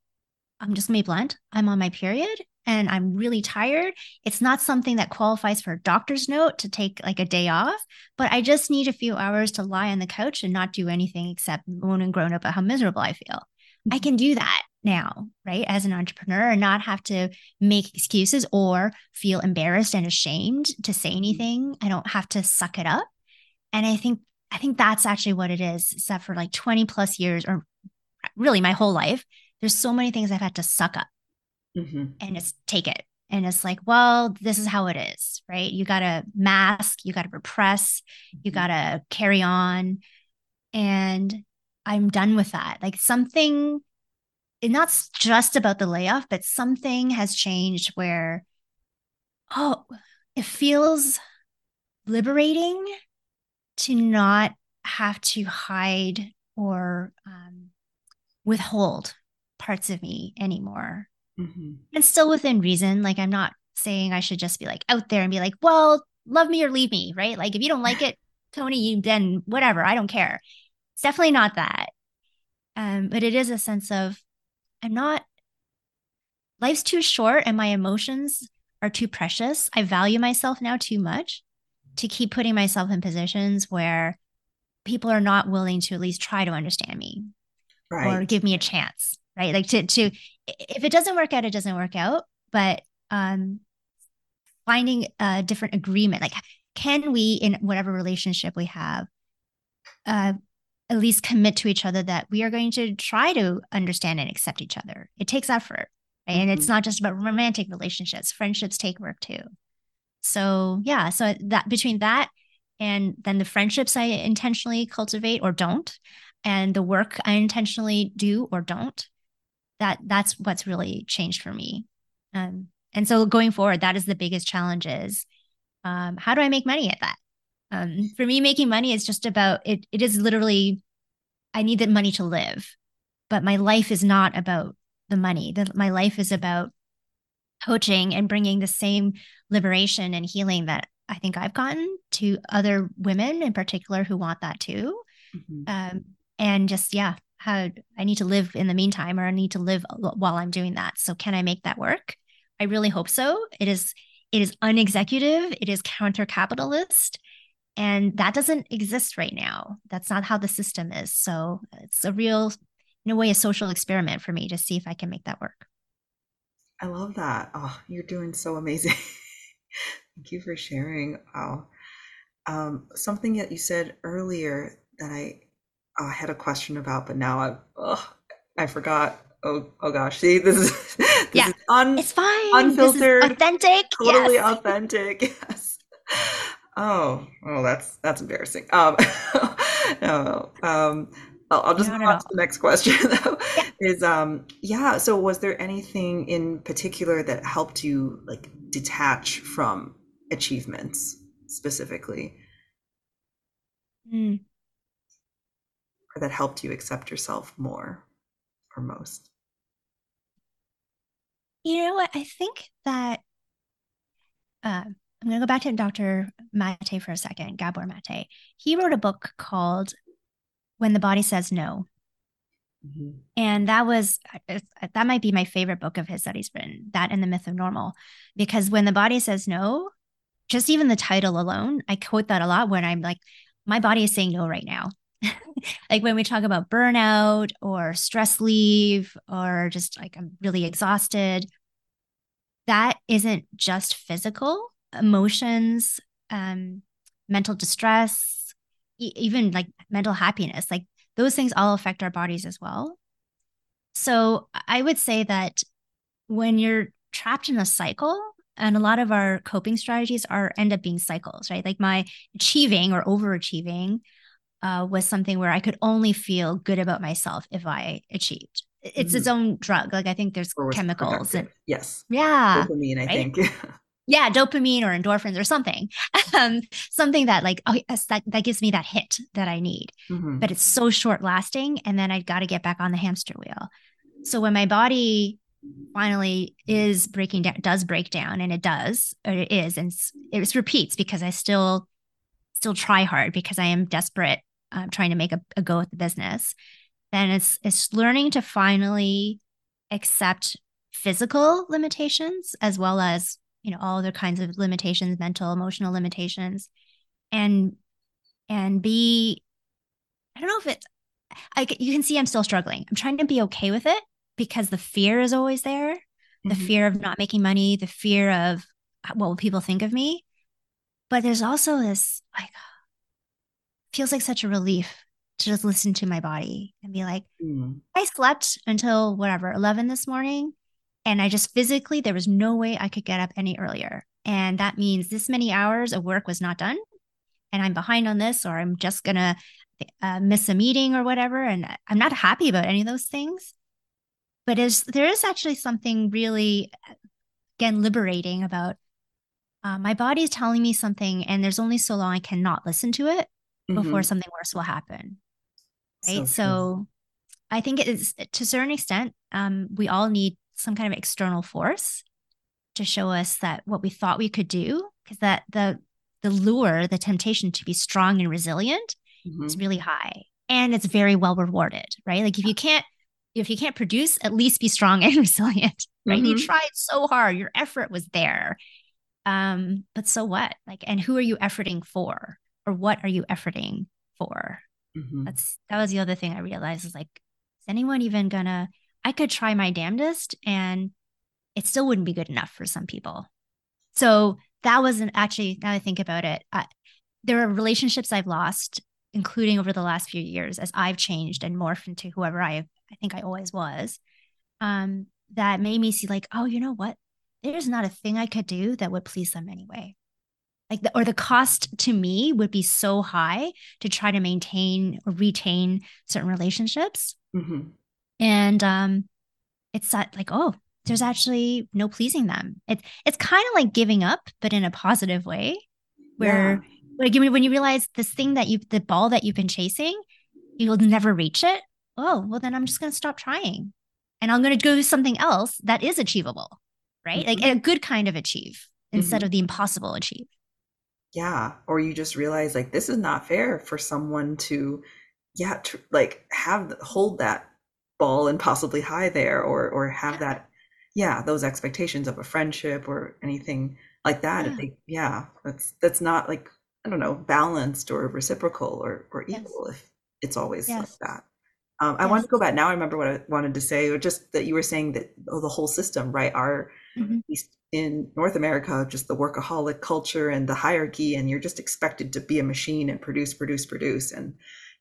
i'm just me blunt i'm on my period and i'm really tired it's not something that qualifies for a doctor's note to take like a day off but i just need a few hours to lie on the couch and not do anything except moan and groan about how miserable i feel i mm-hmm. can do that now, right? As an entrepreneur and not have to make excuses or feel embarrassed and ashamed to say mm-hmm. anything. I don't have to suck it up. And I think I think that's actually what it is. Is that for like 20 plus years or really my whole life, there's so many things I've had to suck up mm-hmm. and just take it. And it's like, well, this is how it is, right? You got to mask, you got to repress, you mm-hmm. got to carry on. And I'm done with that. Like something it's not just about the layoff, but something has changed where, oh, it feels liberating to not have to hide or um, withhold parts of me anymore. Mm-hmm. And still within reason. Like, I'm not saying I should just be like out there and be like, well, love me or leave me, right? Like, if you don't like [LAUGHS] it, Tony, you then whatever, I don't care. It's definitely not that. Um, but it is a sense of I'm not, life's too short and my emotions are too precious. I value myself now too much to keep putting myself in positions where people are not willing to at least try to understand me right. or give me a chance, right? Like to, to, if it doesn't work out, it doesn't work out. But, um, finding a different agreement, like can we in whatever relationship we have, uh, at least commit to each other that we are going to try to understand and accept each other. It takes effort. Right? Mm-hmm. And it's mm-hmm. not just about romantic relationships, friendships take work too. So, yeah, so that between that and then the friendships I intentionally cultivate or don't, and the work I intentionally do or don't, that that's what's really changed for me. Um, and so going forward, that is the biggest challenge is um, how do I make money at that? Um, for me, making money is just about it. It is literally, I need that money to live, but my life is not about the money. That my life is about coaching and bringing the same liberation and healing that I think I've gotten to other women in particular who want that too. Mm-hmm. Um, and just yeah, how I need to live in the meantime, or I need to live while I'm doing that. So can I make that work? I really hope so. It is it is unexecutive. It is counter capitalist. And that doesn't exist right now. That's not how the system is. So it's a real in a way a social experiment for me to see if I can make that work.
I love that. Oh, you're doing so amazing. [LAUGHS] Thank you for sharing. Wow. Um, something that you said earlier that I I had a question about, but now I oh, I forgot. Oh oh gosh, see this is [LAUGHS] this
yeah,
is un,
it's fine.
unfiltered,
authentic,
totally
yes. [LAUGHS]
authentic. Yes. Oh oh, that's that's embarrassing. Um, [LAUGHS] no. Um, I'll, I'll just move on to the next question [LAUGHS] though.
Yeah.
Is um yeah. So was there anything in particular that helped you like detach from achievements specifically,
Mm.
or that helped you accept yourself more or most?
You know what? I think that uh, I'm going to go back to Dr. Mate for a second, Gabor Mate. He wrote a book called When the Body Says No.
Mhm.
And that was, that might be my favorite book of his that he's written, that and The Myth of Normal. Because when the body says no, just even the title alone, I quote that a lot when I'm like, my body is saying no right now. [LAUGHS] like when we talk about burnout or stress leave or just like I'm really exhausted, that isn't just physical emotions, um, mental distress, e- even like mental happiness. Like those things all affect our bodies as well. So I would say that when you're trapped in a cycle, and a lot of our coping strategies are end up being cycles, right? Like my achieving or overachieving uh, was something where I could only feel good about myself if I achieved. It's its
Mhm.
own drug. Like I think there's chemicals and?
Yes,
yeah,
dopamine. I
right?
think. [LAUGHS]
Yeah, dopamine or endorphins or something. [LAUGHS] um, something that like oh yes, that that gives me that hit that I need.
Mhm.
But it's so short lasting and then I've got to get back on the hamster wheel. So when my body finally is breaking down does break down and it does or it is and it repeats because I still still try hard because I am desperate um, trying to make a, a go at the business then it's it's learning to finally accept physical limitations as well as you know all other kinds of limitations mental emotional limitations and and be i don't know if it's I, you can see i'm still struggling i'm trying to be okay with it because the fear is always there the
Mhm.
fear of not making money the fear of uh, what will people think of me but there's also this like [SIGHS] feels like such a relief to just listen to my body and be like
Mm.
I slept until whatever, 11 this morning. And I just physically, there was no way I could get up any earlier. And that means this many hours of work was not done. And I'm behind on this, or I'm just going to uh, miss a meeting or whatever. And I'm not happy about any of those things. But is, there is actually something really, again, liberating about uh, my body is telling me something, and there's only so long I cannot listen to it before
Mhm.
something worse will happen. Right.
true.
So I think it is to a certain extent, um, we all need some kind of external force to show us that what we thought we could do, because that the the lure, the temptation to be strong and resilient is
Mhm.
really high. And it's very well rewarded, right? Like if you can't if you can't produce, at least be strong [LAUGHS] and resilient, right? You
Mhm.
tried so hard, your effort was there. Um, but so what? Like, and who are you efforting for? Or what are you efforting for?
Mhm.
That's that was the other thing I realized is like, is anyone even gonna? I could try my damnedest, and it still wouldn't be good enough for some people. So that wasn't actually. Now I think about it, there are relationships I've lost, including over the last few years, as I've changed and morphed into whoever I I think I always was. Um, that made me see like, oh, you know what? There's not a thing I could do that would please them anyway like the, or the cost to me would be so high to try to maintain or retain certain relationships
Mhm.
And um it's that like oh there's actually no pleasing them it's it's kind of like giving up but in a positive way where like when you realize this thing that you the ball that you've been chasing you'll never reach it oh well then i'm just going to stop trying and i'm going to go do something else that is achievable right like
Mhm.
a good kind of achieve instead
Mhm.
of the impossible achieve
Yeah. Or you just realize like this is not fair for someone to, yeah, tr like have hold that ball and possibly high there, or or have that, yeah, those expectations of a friendship or anything like that.
Yeah
they, yeah, that's that's not like I don't know, balanced or reciprocal or or
yes
equal if it's always like that. Um, I yes. wanted to go back. Now I remember what I wanted to say, or just that you were saying that oh, the whole system, right? Our mm-hmm. in North America, just the workaholic culture and the hierarchy, and you're just expected to be a machine and produce, produce, produce. And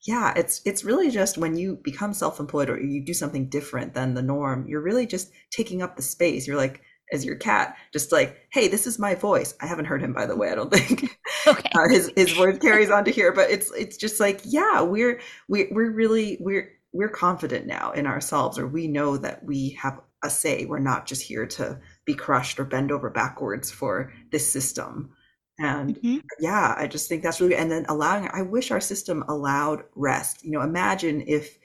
yeah, it's it's really just when you become self-employed or you do something different than the norm, you're really just taking up the space. You're like, as your cat, just like, hey, this is my voice. I haven't heard him by the way. I don't [LAUGHS] think okay. uh, his his voice [LAUGHS] carries on to here, but it's it's just like, yeah, we're we we're really we're we're confident now in ourselves, or we know that we have a say. We're not just here to be crushed or bend over backwards for this system. And mm-hmm. yeah, I just think that's really and then allowing I wish our system allowed rest. You know, imagine if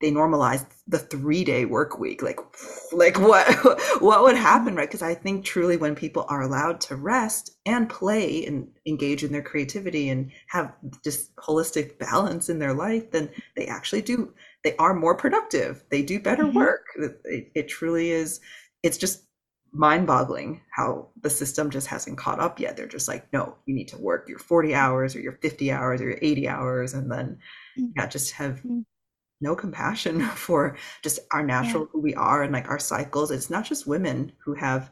they normalized the three day work week like [LAUGHS] like what [LAUGHS] what would happen right because i think truly when people are allowed to rest and play and engage in their creativity and have just holistic balance in their life then they actually do they are more productive they do better mm-hmm. work it, it truly is it's just mind boggling how the system just hasn't caught up yet they're just like no you need to work your 40 hours or your 50 hours or your 80 hours and then mm. yeah just have mm-hmm no compassion [LAUGHS] for just our natural yeah. who we are and like our cycles. It's not just women who have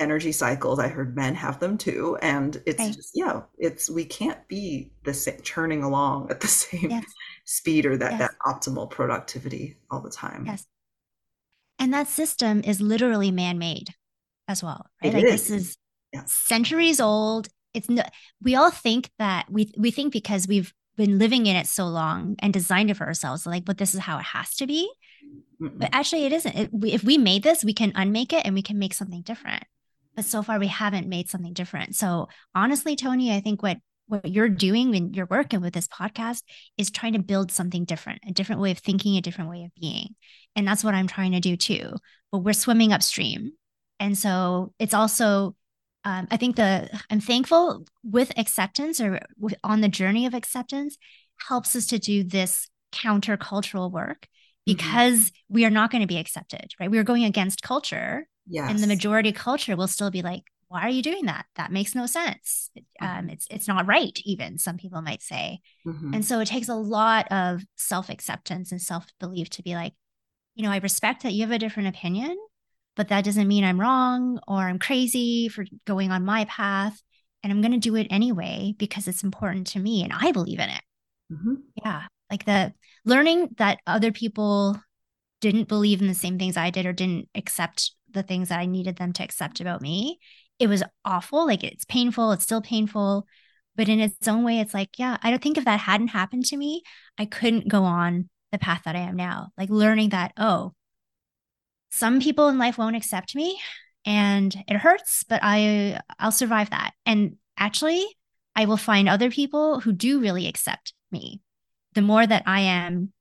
energy cycles. I heard men have them too. And it's right. just, yeah, it's, we can't be the same, churning along at the [LAUGHS] same yes. speed or that, yes. that optimal productivity all the time.
Yes. And that system is literally man made as well, right? It like is. this is yeah. centuries old. It's no, we all think that we, we think because we've been living in it so long and designed it for ourselves like but this is how it has to be mm but actually it isn't it, we, if we made this we can unmake it and we can make something different but so far we haven't made something different so honestly toni i think what what you're doing in you're working with this podcast is trying to build something different a different way of thinking a different way of being and that's what i'm trying to do too but we're swimming upstream and so it's also um, I think the I'm thankful with acceptance or with, on the journey of acceptance helps us to do this countercultural work mm-hmm. because mm-hmm. we are not going to be accepted, right? We are going against culture. Yes. And the majority culture will still be like, why are you doing that? That makes no sense. Um, mm-hmm. Um, it's it's not right, even some people might say. Mm-hmm. And so it takes a lot of self acceptance and self belief to be like, you know, I respect that you have a different opinion, but that doesn't mean I'm wrong or I'm crazy for going on my path. And I'm going to do it anyway because it's important to me and I believe in it. Mm-hmm. Yeah. Like the learning that other people didn't believe in the same things I did or didn't accept the things that I needed them to accept about me. It was awful. Like it's painful. It's still painful. But in its own way, it's like, yeah, I don't think if that hadn't happened to me, I couldn't go on the path that I am now. Like learning that, oh, some people in life won't accept me and it hurts, but I I'll survive that. And actually, I will find other people who do really accept me. The more that I am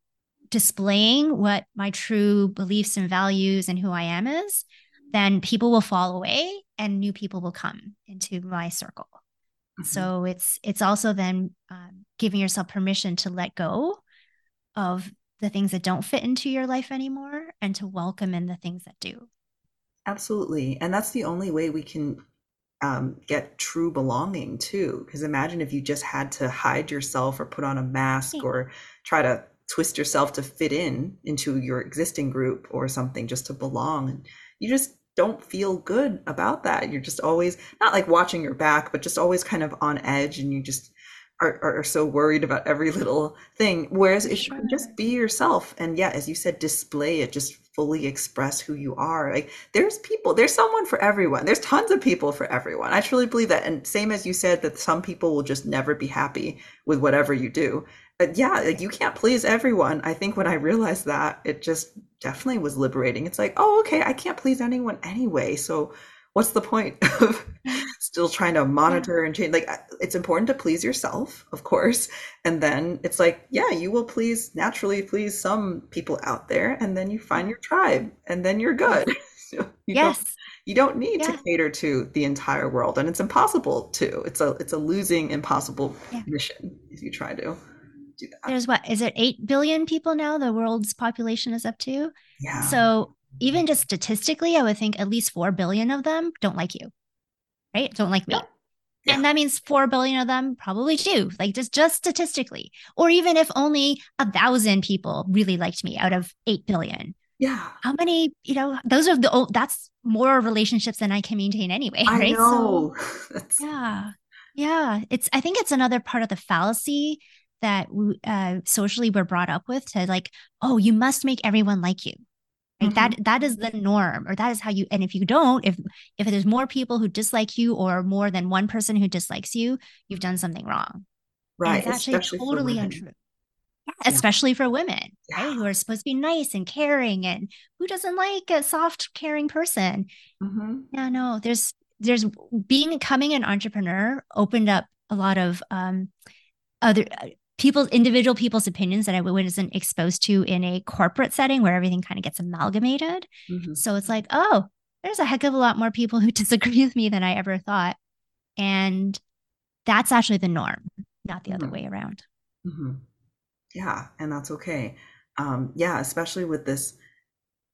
displaying what my true beliefs and values and who I am is, then people will fall away and new people will come into my circle. Mm-hmm. So it's it's also then um, giving yourself permission to let go of the things that don't fit into your life anymore and to welcome in the things that do.
Absolutely. And that's the only way we can um, get true belonging too. Because imagine if you just had to hide yourself or put on a mask or try to twist yourself to fit in into your existing group or something just to belong. And you just don't feel good about that. You're just always not like watching your back, but just always kind of on edge and you just are, are so worried about every little thing. Whereas if sure. you can just be yourself and yeah, as you said, display it, just fully express who you are. Like there's people, there's someone for everyone. There's tons of people for everyone. I truly believe that. And same as you said that some people will just never be happy with whatever you do. But yeah, like you can't please everyone. I think when I realized that, it just definitely was liberating. It's like, oh, okay, I can't please anyone anyway. So what's the point of still trying to monitor and change like uh, it's important to please yourself of course. And then it's like yeah you will please naturally please some people out there and then you find your tribe and then you're good. [LAUGHS] You
yes.
don't, you don't need to cater to the entire world and it's impossible to it's a it's a losing impossible yeah. mission if you try to do that.
There's what is it 8 billion people now the world's population is up to?
Yeah.
So even just statistically, I would think at least 4 billion of them don't like you, right? Don't like me. Yeah. And that means 4 billion of them probably do, like just, just statistically. Or even if only a thousand people really liked me out of 8 billion.
Yeah.
How many, you know, those are the, that's more relationships than I can maintain anyway.
I
right.
Know. [LAUGHS]
So, yeah. Yeah. It's, I think it's another part of the fallacy that uh, socially we're brought up with to like, oh, you must make everyone like you. Right? Mm-hmm. That that is the norm, or that is how you. And if you don't, if if there's more people who dislike you, or more than one person who dislikes you, you've done something wrong.
Right.
And it's actually totally untrue. Yeah, yeah. Especially for women, yeah. right? Who are supposed to be nice and caring, and who doesn't like a soft, caring person? Mm-hmm. Yeah, no. There's there's being becoming an entrepreneur opened up a lot of um other people's individual people's opinions that I wasn't exposed to in a corporate setting where everything kind of gets amalgamated. Mm-hmm. So it's like, oh, there's a heck of a lot more people who [LAUGHS] disagree with me than I ever thought. And that's actually the norm, not the mm-hmm. other way around.
Mm-hmm. Yeah. And that's okay. Um, yeah, especially with this.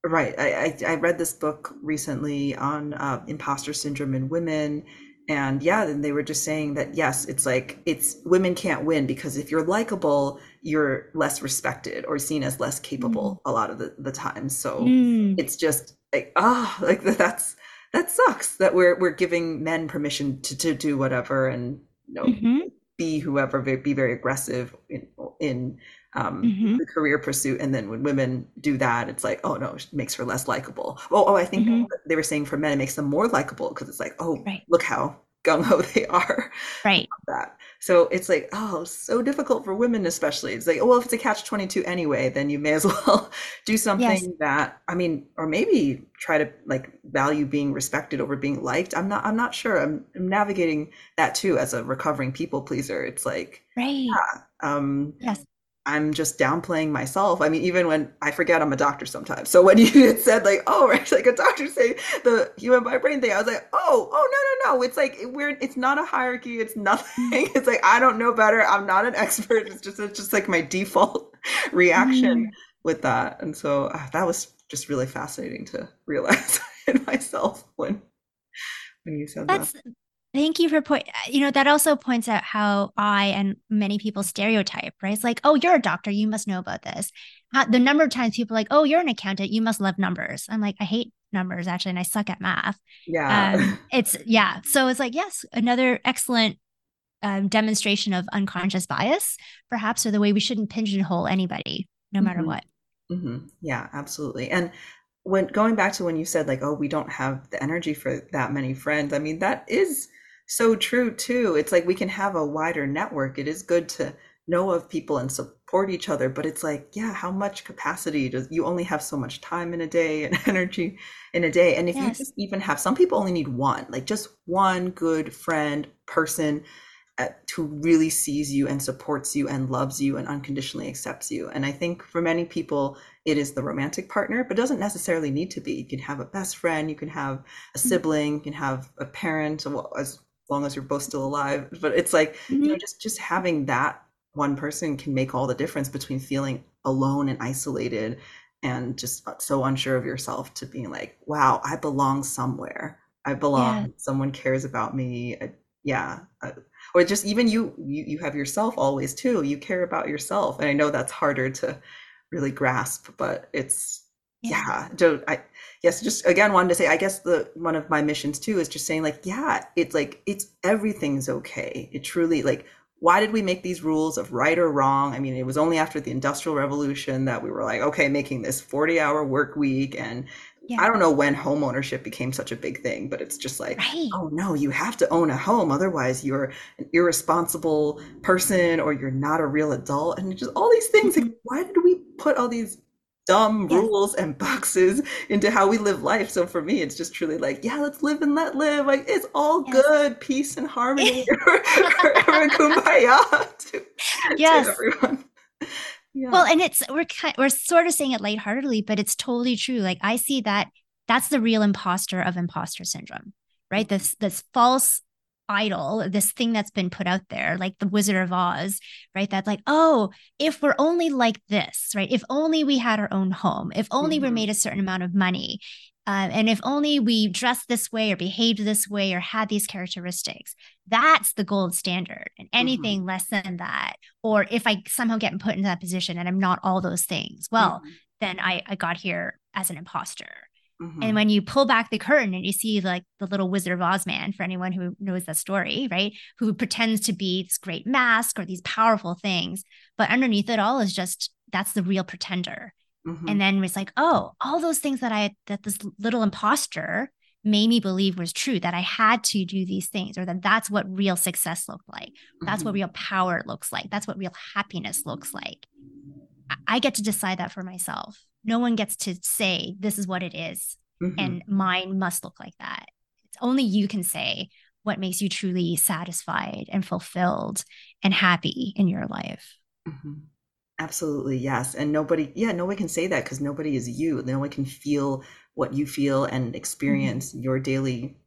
Right. I, I, I read this book recently on uh, imposter syndrome in women and yeah then they were just saying that yes it's like it's women can't win because if you're likable you're less respected or seen as less capable mm. a lot of the, the time so mm. it's just like ah oh, [LAUGHS] like that's that sucks that we're we're giving men permission to, to do whatever and you know mm-hmm. be whoever be very aggressive in in um, mm-hmm. the career pursuit. And then when women do that, it's like, oh no, it makes her less likable. Oh, oh, I think mm-hmm. they were saying for men, it makes them more likable because it's like, oh, right. look how gung ho they are. [LAUGHS]
Right.
That. So it's like, oh, so difficult for women, especially. It's like, oh, well, if it's a catch 22 anyway, then you may as [LAUGHS] well do something yes. that, I mean, or maybe try to like value being respected over being liked. I'm not, I'm not sure. I'm, I'm navigating that too as a recovering people pleaser. It's like,
right.
Yeah, um,
yes.
I'm just downplaying myself. I mean, even when I forget I'm a doctor sometimes. So when [LAUGHS] you said like, oh, [LAUGHS] right, like a doctor say the human by brain thing, I was like, oh, oh no, no, no. It's like we're it's not a hierarchy. It's nothing. [LAUGHS] It's like I don't know better. I'm not an expert. It's just it's just like my default reaction mm. with that. And so uh, that was just really fascinating to realize in myself when when you said
That's,
that.
Thank you for point. You know that also points out how I and many people stereotype, right? It's like, oh, you're a doctor, you must know about this. the number of times people are like, oh, you're an accountant, you must love numbers. I'm like, I hate numbers actually, and I suck at math.
Yeah,
um, [LAUGHS] it's yeah. So it's like, yes, another excellent um, demonstration of unconscious bias, perhaps, or the way we shouldn't pigeonhole anybody, no mm-hmm. matter what.
Mm-hmm. Yeah, absolutely. And when going back to when you said like, oh, we don't have the energy for that many friends. I mean, that is so true too. It's like we can have a wider network. It is good to know of people and support each other, but it's like, yeah, how much capacity does you only have so much time in a day and [LAUGHS] energy in a day? And if yes. you just even have some people only need one, like just one good friend, person uh, who really sees you and supports you and loves you and unconditionally accepts you. And I think for many people, it is the romantic partner, but doesn't necessarily need to be. You can have a best friend, you can have a mm-hmm. sibling, you can have a parent, as long as you're both still alive. But it's like, mm-hmm. you know, mm-hmm. just just having that one person can make all the difference between feeling alone and isolated and just so unsure of yourself to being like, wow, I belong somewhere. I belong. Yeah. Someone cares about me. I, yeah. I, or just even you, you, you have yourself always too. You care about yourself. And I know that's harder to really grasp, but it's, yeah, yeah I, yes just again wanted to say i guess the one of my missions too is just saying like yeah it's like it's everything's okay it truly like why did we make these rules of right or wrong i mean it was only after the industrial revolution that we were like okay making this 40 hour work week and yeah. I don't know when home ownership became such a big thing, but it's just like, right. oh no, you have to own a home. Otherwise, you're an irresponsible person or you're not a real adult. And just all these things. Mm-hmm. Like, why did we put all these dumb yes. rules and [LAUGHS] boxes into how we live life. So for me, it's just truly like, yeah, let's live and let live. Like it's all yes. good, peace and harmony, [LAUGHS] [LAUGHS] forever kumbaya to,
yes. To everyone. Yeah. Well, and it's we're kind, we're sort of saying it lightheartedly, but it's totally true. Like I see that that's the real imposter of imposter syndrome, right? This this false idol, this thing that's been put out there, like the Wizard of Oz, right? That's like, oh, if we're only like this, right? If only we had our own home, if only mm-hmm. we're made a certain amount of money, Um, and if only we dressed this way or behaved this way or had these characteristics, that's the gold standard. And mm-hmm. anything mm-hmm. less than that, or if I somehow get put into that position and I'm not all those things, well, mm-hmm. then I, I got here as an imposter. Mm-hmm. And when you pull back the curtain and you see like the little Wizard of Oz man, for anyone who knows that story, right? Who pretends to be this great mask or these powerful things, but underneath it all is just that's the real pretender. Mm-hmm. And then it's like, oh, all those things that I that this little imposter made me believe was true that I had to do these things or that that's what real success looked like. That's mm-hmm. what real power looks like. That's what real happiness looks like. I get to decide that for myself. No one gets to say this is what it is mm-hmm. and mine must look like that. It's only you can say what makes you truly satisfied and fulfilled and happy in your life.
Mm-hmm. Absolutely, yes. And nobody, yeah, nobody can say that because nobody is you. No one can feel what you feel and mm-hmm. experience mm-hmm. your daily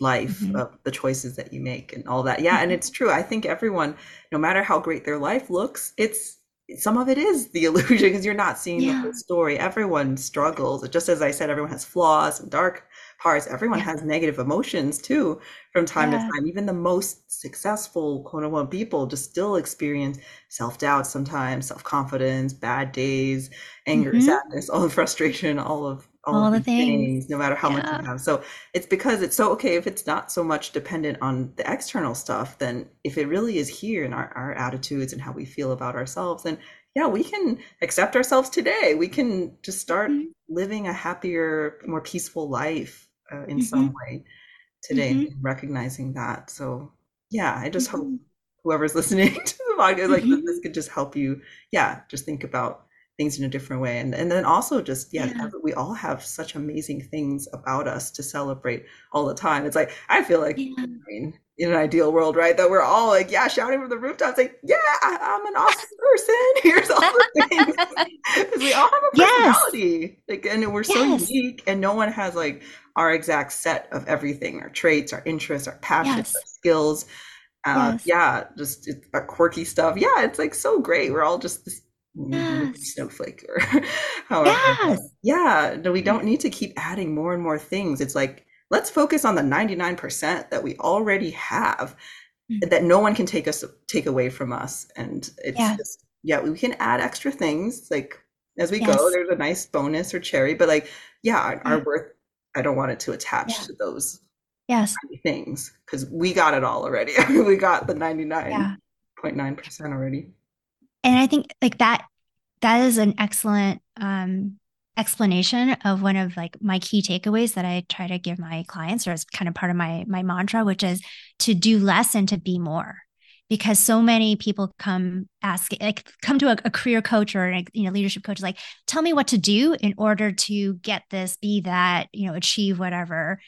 life mm-hmm. of the choices that you make and all that. Yeah, mm-hmm. and it's true. I think everyone, no matter how great their life looks, it's some of it is the [LAUGHS] illusion because you're not seeing yeah. the whole story. Everyone struggles. Just as I said, everyone has flaws and dark parts. Everyone yeah. has negative emotions too from time yeah. to time. Even the most successful quote unquote people just still experience self doubt sometimes, self confidence, bad days, anger, mm-hmm. sadness, [LAUGHS] all the frustration, all of all, all the things. things. no matter how yeah. much you have. So it's because it's so okay if it's not so much dependent on the external stuff, then if it really is here in our, our attitudes and how we feel about ourselves, then yeah, we can accept ourselves today. We can just start mm-hmm. living a happier, more peaceful life uh, in mm-hmm. some way today, mm-hmm. recognizing that. So yeah, I just hope mm-hmm. whoever's [LAUGHS] listening to the podcast, like mm-hmm. this could just help you, yeah, just think about things in a different way. And and then also just yeah, yeah, we all have such amazing things about us to celebrate all the time it's like i feel like yeah. I mean, in an ideal world right that we're all like yeah shouting from the rooftops like yeah i'm an awesome person. [LAUGHS] Here's all the things. [LAUGHS] Because we all have a personality. Yes. like and we're so yes. unique and no one has like our exact set of everything our traits our interests our passions yes. our skills. Uh, yeah just our quirky stuff. Yeah it's like so great. We're all just this yes. snowflake or [LAUGHS] however. Yes. Yeah. No, we don't need to keep adding more and more things. It's like, let's focus on the 99% that we already have mm-hmm. that no one can take us take away from us. And it's yeah. just, yeah, we can add extra things like as we yes. go, there's a nice bonus or cherry, but like, yeah, our, our mm. worth, I don't want it to attach yeah. to those
yes
things because we got it all already. [LAUGHS] we got the 99.9% already
and i think like that that is an excellent um, explanation of one of like my key takeaways that I try to give my clients or as kind of part of my my mantra which is to do less and to be more. Because so many people come ask like come to a, a career coach or a, you know leadership coach like tell me what to do in order to get this be that you know achieve whatever.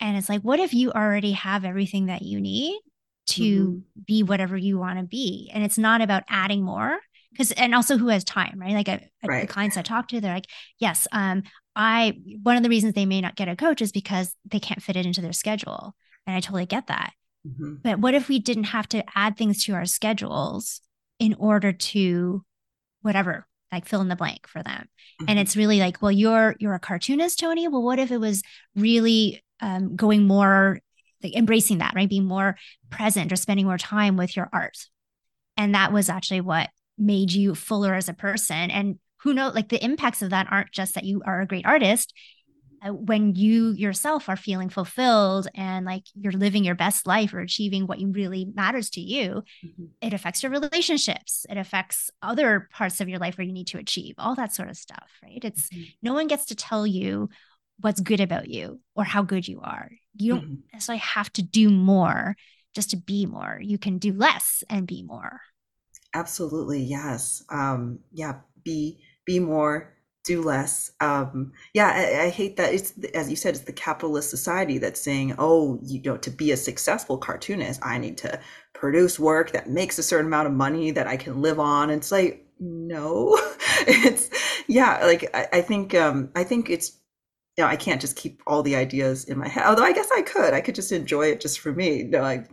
And it's like what if you already have everything that you need to mm-hmm. be whatever you want to be. And it's not about adding more because, and also who has time, right? Like I, right. the clients I talk to, they're like, yes, um, I, one of the reasons they may not get a coach is because they can't fit it into their schedule. And I totally get that. Mm-hmm. But what if we didn't have to add things to our schedules in order to whatever, like fill in the blank for them? Mm-hmm. And it's really like, well, you're, you're a cartoonist, Toni. Well, what if it was really um, going more like embracing that, right? Being more present or spending more time with your art. And that was actually what made you fuller as a person. And who knows, like the impacts of that aren't just that you are a great artist. Uh, when you yourself are feeling fulfilled and like you're living your best life or achieving what you really matters to you, mm-hmm. it affects your relationships. It affects other parts of your life where you need to achieve all that sort of stuff, right? It's mm-hmm. no one gets to tell you what's good about you or how good you are. You don't mm-hmm. necessarily have to do more just to be more. You can do less and be more.
Absolutely, yes. Um, yeah, be be more, do less. Um, yeah, I, I, hate that. It's as you said, it's the capitalist society that's saying, "Oh, you know, to be a successful cartoonist, I need to produce work that makes a certain amount of money that I can live on." it's like, no, [LAUGHS] it's yeah. Like I, I think um, I think it's you know, I can't just keep all the ideas in my head. Although I guess I could. I could just enjoy it just for me. You know, I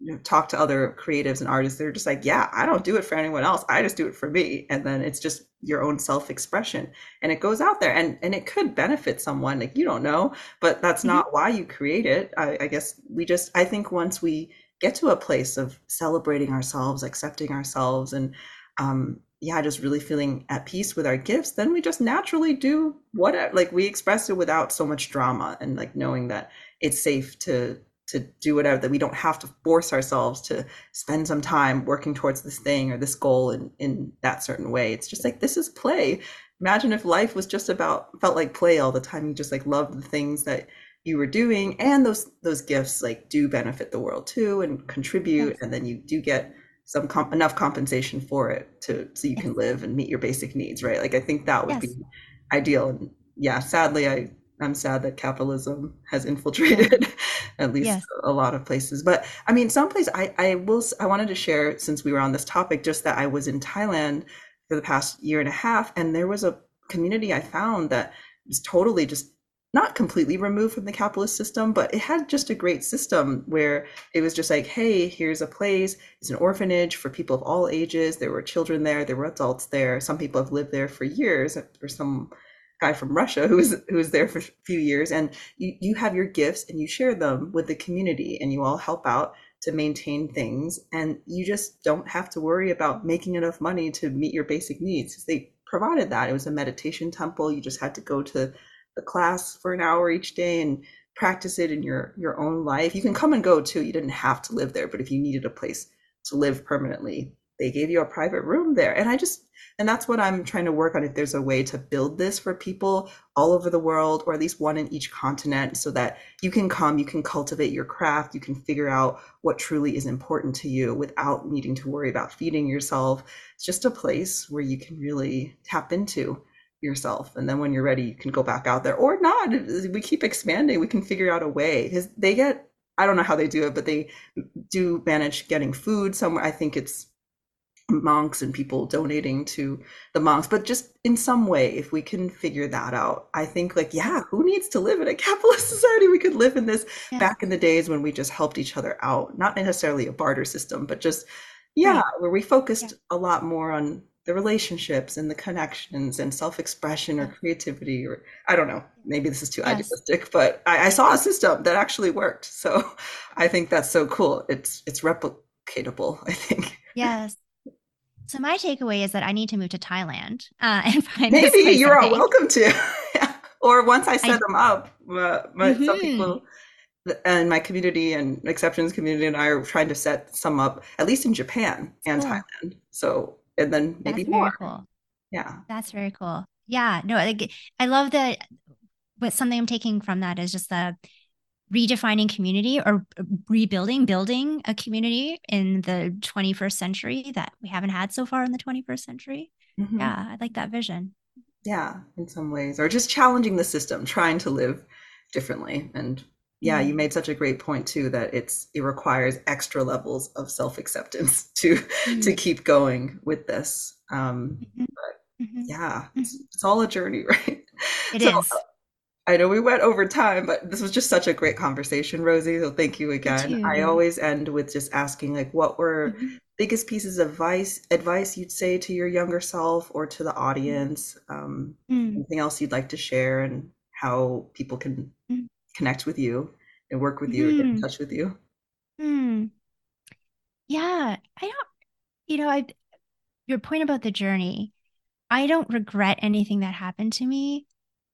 you know, talk to other creatives and artists. They're just like, yeah, I don't do it for anyone else. I just do it for me. And then it's just your own self-expression and it goes out there and and it could benefit someone like you don't know but that's mm-hmm. not why you create it I, I guess we just i think once we get to a place of celebrating ourselves accepting ourselves and um yeah just really feeling at peace with our gifts then we just naturally do whatever like we express it without so much drama and like knowing that it's safe to to do whatever that we don't have to force ourselves to spend some time working towards this thing or this goal in in that certain way. It's just like this is play. Imagine if life was just about felt like play all the time. You just like loved the things that you were doing and those those gifts like do benefit the world too and contribute yes. and then you do get some comp- enough compensation for it to so you can live and meet your basic needs right like i think that would yes. be ideal and yeah sadly i I'm sad that capitalism has infiltrated [LAUGHS] at least yes. a lot of places. But I mean, some places I, I will, I wanted to share since we were on this topic, just that I was in Thailand for the past year and a half, and there was a community I found that was totally just not completely removed from the capitalist system, but it had just a great system where it was just like, hey, here's a place. It's an orphanage for people of all ages. There were children there, there were adults there. Some people have lived there for years. For some guy from Russia who was who was there for a few years, and you you have your gifts and you share them with the community, and you all help out to maintain things, and you just don't have to worry about making enough money to meet your basic needs they provided that. It was a meditation temple. You just had to go to the class for an hour each day and practice it in your your own life. You can come and go too. You didn't have to live there, but if you needed a place to live permanently, they gave you a private room there. And I just and that's what I'm trying to work on. If there's a way to build this for people all over the world, or at least one in each continent, so that you can come, you can cultivate your craft, you can figure out what truly is important to you without needing to worry about feeding yourself. It's just a place where you can really tap into yourself. And then when you're ready, you can go back out there or not. We keep expanding, we can figure out a way because they get I don't know how they do it, but they do manage getting food somewhere. I think it's monks and people donating to the monks but just in some way if we can figure that out i think like yeah who needs to live in a [LAUGHS] capitalist society we could live in this yeah. back in the days when we just helped each other out not necessarily a barter system but just yeah right. where we focused yeah. a lot more on the relationships and the connections and self-expression or creativity or i don't know maybe this is too yes. idealistic but I, I saw a system that actually worked [LAUGHS] so i think that's so cool it's it's replicatable i think
yes so my takeaway is that I need to move to Thailand uh, [LAUGHS] and find.
Maybe you're all welcome to. [LAUGHS] or once I set I, them up, uh, mm-hmm. some people and my community and exceptions community and I are trying to set some up at least in Japan and cool. Thailand. So and then maybe
That's
more.
Cool.
Yeah.
That's very cool. Yeah. No, I, I love that. What something I'm taking from that is just the redefining community or rebuilding, building a community in the 21st century that we haven't had so far in the 21st century. Mm-hmm. Yeah, I like that vision.
Yeah, in some ways, or just challenging the system, trying to live differently. And yeah, mm-hmm. you made such a great point too that it's it requires extra levels of self acceptance [LAUGHS] to mm-hmm. to keep going with this. Um, mm-hmm. but mm-hmm. yeah, it's, it's, all a journey, [LAUGHS] right?
It so, is.
I know we went over time, but this was just such a great conversation, Rosie. So thank you again. I always end with just asking like what were mm-hmm. biggest pieces of advice advice you'd say to your younger self or to the audience? Um, mm. Anything else you'd like to share and how people can mm. Connect with you and work with you mm. get in mm-hmm. touch with you?
Mm. Yeah, I don't you know, I your point about the journey, I don't regret anything that happened to me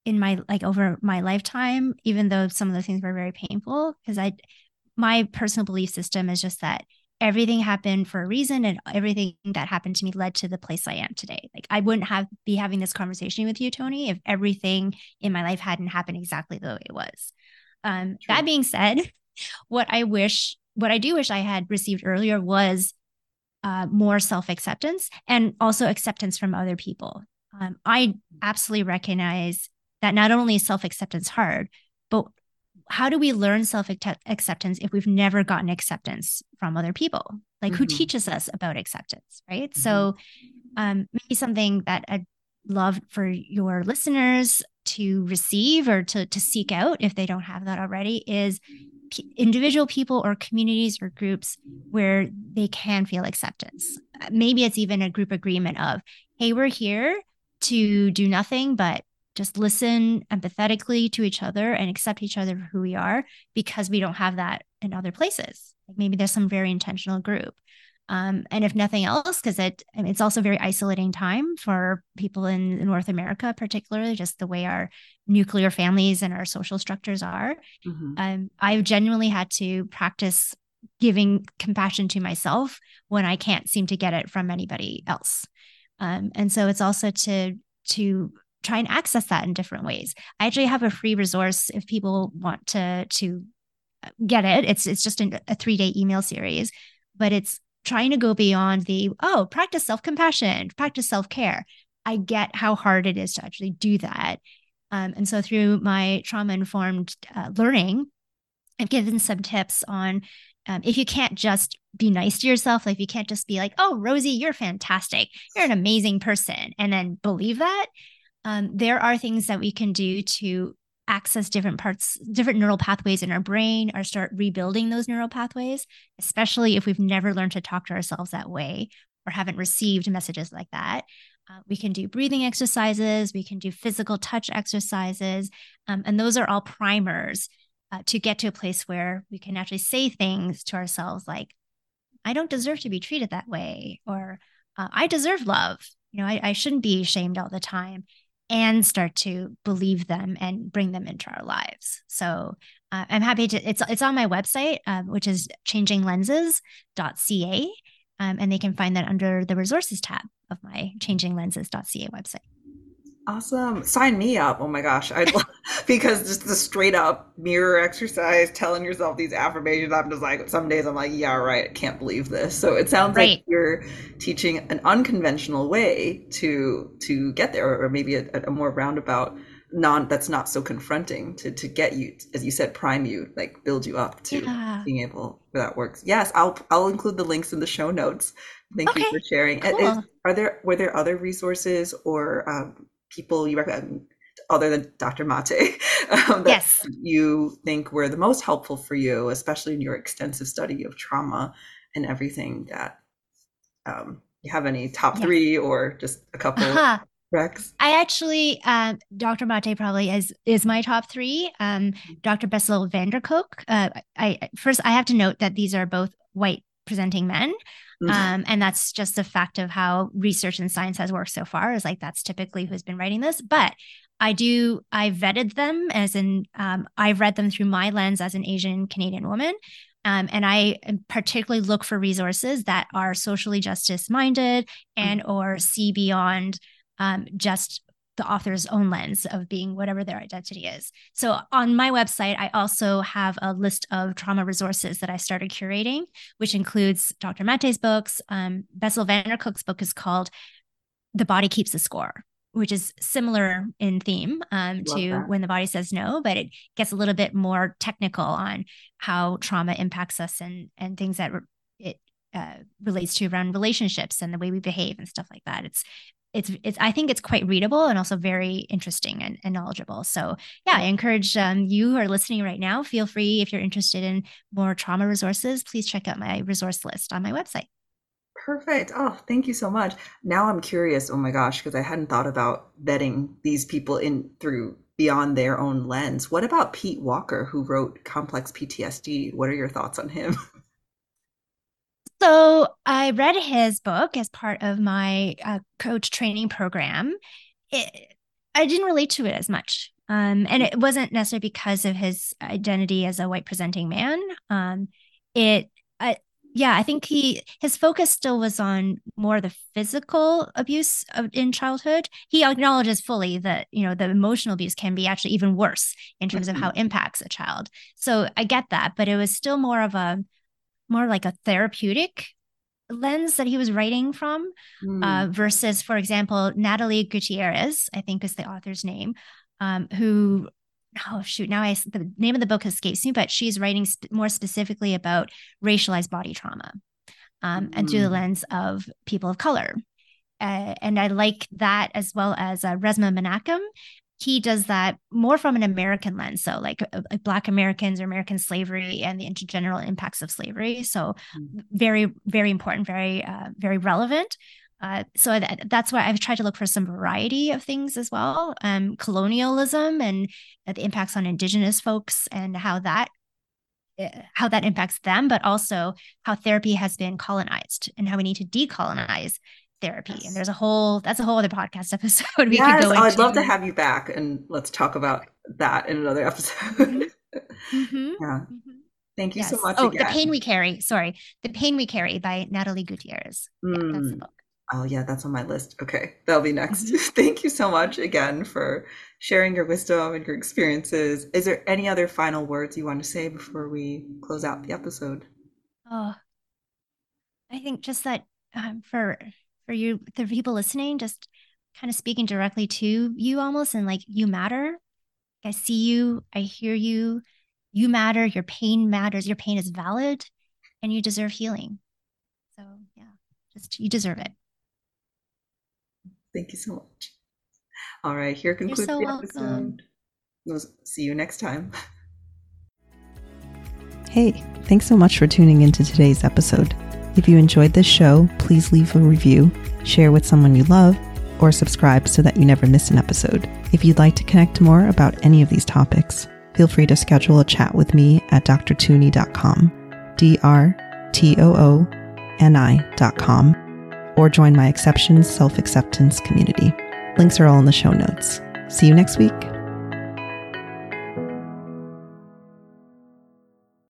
in my like over my lifetime even though some of the things were very painful because i my personal belief system is just that everything happened for a reason and everything that happened to me led to the place i am today like i wouldn't have be having this conversation with you toni if everything in my life hadn't happened exactly the way it was um, that being said [LAUGHS] what i wish what i do wish i had received earlier was uh, more self-acceptance and also acceptance from other people um, i absolutely recognize that not only is self acceptance hard, but how do we learn self acceptance if we've never gotten acceptance from other people? Like mm-hmm. who teaches us about acceptance, right? Mm-hmm. So, um, maybe something that I'd love for your listeners to receive or to to seek out if they don't have that already is p- individual people or communities or groups where they can feel acceptance. Maybe it's even a group agreement of, hey, we're here to do nothing but just listen empathetically to each other and accept each other for who we are because we don't have that in other places. Like maybe there's some very intentional group. Um, and if nothing else, because it it's also a very isolating time for people in North America, particularly just the way our nuclear families and our social structures are. Mm-hmm. Um, I've genuinely had to practice giving compassion to myself when I can't seem to get it from anybody else. Um, and so it's also to to try and access that in different ways. I actually have a free resource if people want to to get it. It's it's just a, a three day email series, but it's trying to go beyond the oh practice self compassion, practice self care. I get how hard it is to actually do that, um, and so through my trauma informed uh, learning, I've given some tips on um, if you can't just be nice to yourself, like you can't just be like, oh, Rosie, you're fantastic. You're an amazing person. And then believe that. Um, there are things that we can do to access different parts, different neural pathways in our brain or start rebuilding those neural pathways, especially if we've never learned to talk to ourselves that way or haven't received messages like that. Uh, we can do breathing exercises, we can do physical touch exercises, um, and those are all primers uh, to get to a place where we can actually say things to ourselves like, I don't deserve to be treated that way, or uh, I deserve love. You know, I, I shouldn't be ashamed all the time and start to believe them and bring them into our lives. So uh, I'm happy to, it's, it's on my website, um, which is changinglenses.ca. Um, and they can find that under the resources tab of my changinglenses.ca website.
Awesome. Sign me up. Oh my gosh. I'd [LAUGHS] because just the straight up mirror exercise, telling yourself these affirmations, I'm just like, some days I'm like, yeah, right. I can't believe this. So it sounds right. like you're teaching an unconventional way to, to get there or maybe a, a more roundabout non that's not so confronting to to get you as you said prime you like build you up to yeah. being able that works yes i'll i'll include the links in the show notes thank okay. you for sharing cool. Is, are there were there other resources or um, people you recommend other than Dr. Mate [LAUGHS] um, that yes. you think were the most helpful for you, especially in your extensive study of trauma and everything that um, you have any top three or just a couple uh-huh. recs?
I actually, um, Dr. Mate probably is is my top three. Um, mm-hmm. Dr. Bessel van der Kolk. Uh, I first I have to note that these are both white presenting men. Mm-hmm. Um, and that's just a fact of how research and science has worked so far is like that's typically who's been writing this. But I do, I vetted them as in, um, I've read them through my lens as an Asian Canadian woman. Um, and I particularly look for resources that are socially justice minded and mm-hmm. or see beyond um, just the author's own lens of being whatever their identity is. So on my website, I also have a list of trauma resources that I started curating, which includes Dr. Mate's books. Um, Bessel van der Kolk's book is called The Body Keeps the Score, which is similar in theme um, to that. When the Body Says No, but it gets a little bit more technical on how trauma impacts us and, and things that it uh, relates to around relationships and the way we behave and stuff like that. It's it's it's I think it's quite readable and also very interesting and, and knowledgeable. So yeah, I encourage um, you who are listening right now. Feel free if you're interested in more trauma resources, please check out my resource list on my website.
Perfect. Oh, thank you so much. Now I'm curious. Oh my gosh, because I hadn't thought about vetting these people in through beyond their own lens. What about Pete Walker, who wrote Complex PTSD? What are your thoughts on him? [LAUGHS]
So I read his book as part of my uh, coach training program. It, I didn't relate to it as much. Um, and it wasn't necessarily because of his identity as a white presenting man. Um, it, I, yeah, I think he his focus still was on more the physical abuse of, in childhood. He acknowledges fully that you know the emotional abuse can be actually even worse in terms of how it impacts a child. So I get that, but it was still more of a more like a therapeutic lens that he was writing from mm. uh, versus for example natalie gutierrez i think is the author's name um, who oh shoot now i the name of the book escapes me but she's writing sp- more specifically about racialized body trauma um, mm. and through the hmm. lens of people of color uh, and I like that as well as uh, Resmaa Menakem he does that more from an American lens. So, like, uh, like Black Americans or American slavery and the intergeneral impacts of slavery. So, mm-hmm. very, very important, very, uh, very relevant. Uh, so th- that's why I've tried to look for some variety of things as well. Um, colonialism and the impacts on indigenous folks and how that how that impacts them, but also how therapy has been colonized and how we need to decolonize therapy. Yes. And there's a whole that's a whole other podcast episode [LAUGHS] we
yes, could go I'd love to have you back and let's talk about that in another episode. Mm-hmm. Mm-hmm. [LAUGHS] Yeah. Mm-hmm. Thank you yes. so much.
Oh, again. The Pain We Carry. Sorry. The Pain We Carry by Natalie Gutierrez. Mm. Yeah, that's the mm. book.
Oh, yeah, that's on my list. Okay, that'll be next. Mm-hmm. [LAUGHS] Thank you so much again for sharing your wisdom and your experiences. Is there any other final words you want to say before we close out the episode?
Oh, I think just that um, for for you, the people listening, just kind of speaking directly to you almost and like you matter. I see you, I hear you, you matter, your pain matters, your pain is valid, and you deserve healing. So, yeah, just you deserve it.
Thank you so much. All right, here concludes so the episode. We'll see you next time.
Hey, thanks so much for tuning into today's episode. If you enjoyed this show, please leave a review, share with someone you love, or subscribe so that you never miss an episode. If you'd like to connect more about any of these topics, feel free to schedule a chat with me at drtooni.com, D R T O O N I.com, or join my Exceptions Self Acceptance community. Links are all in the show notes. See you next week.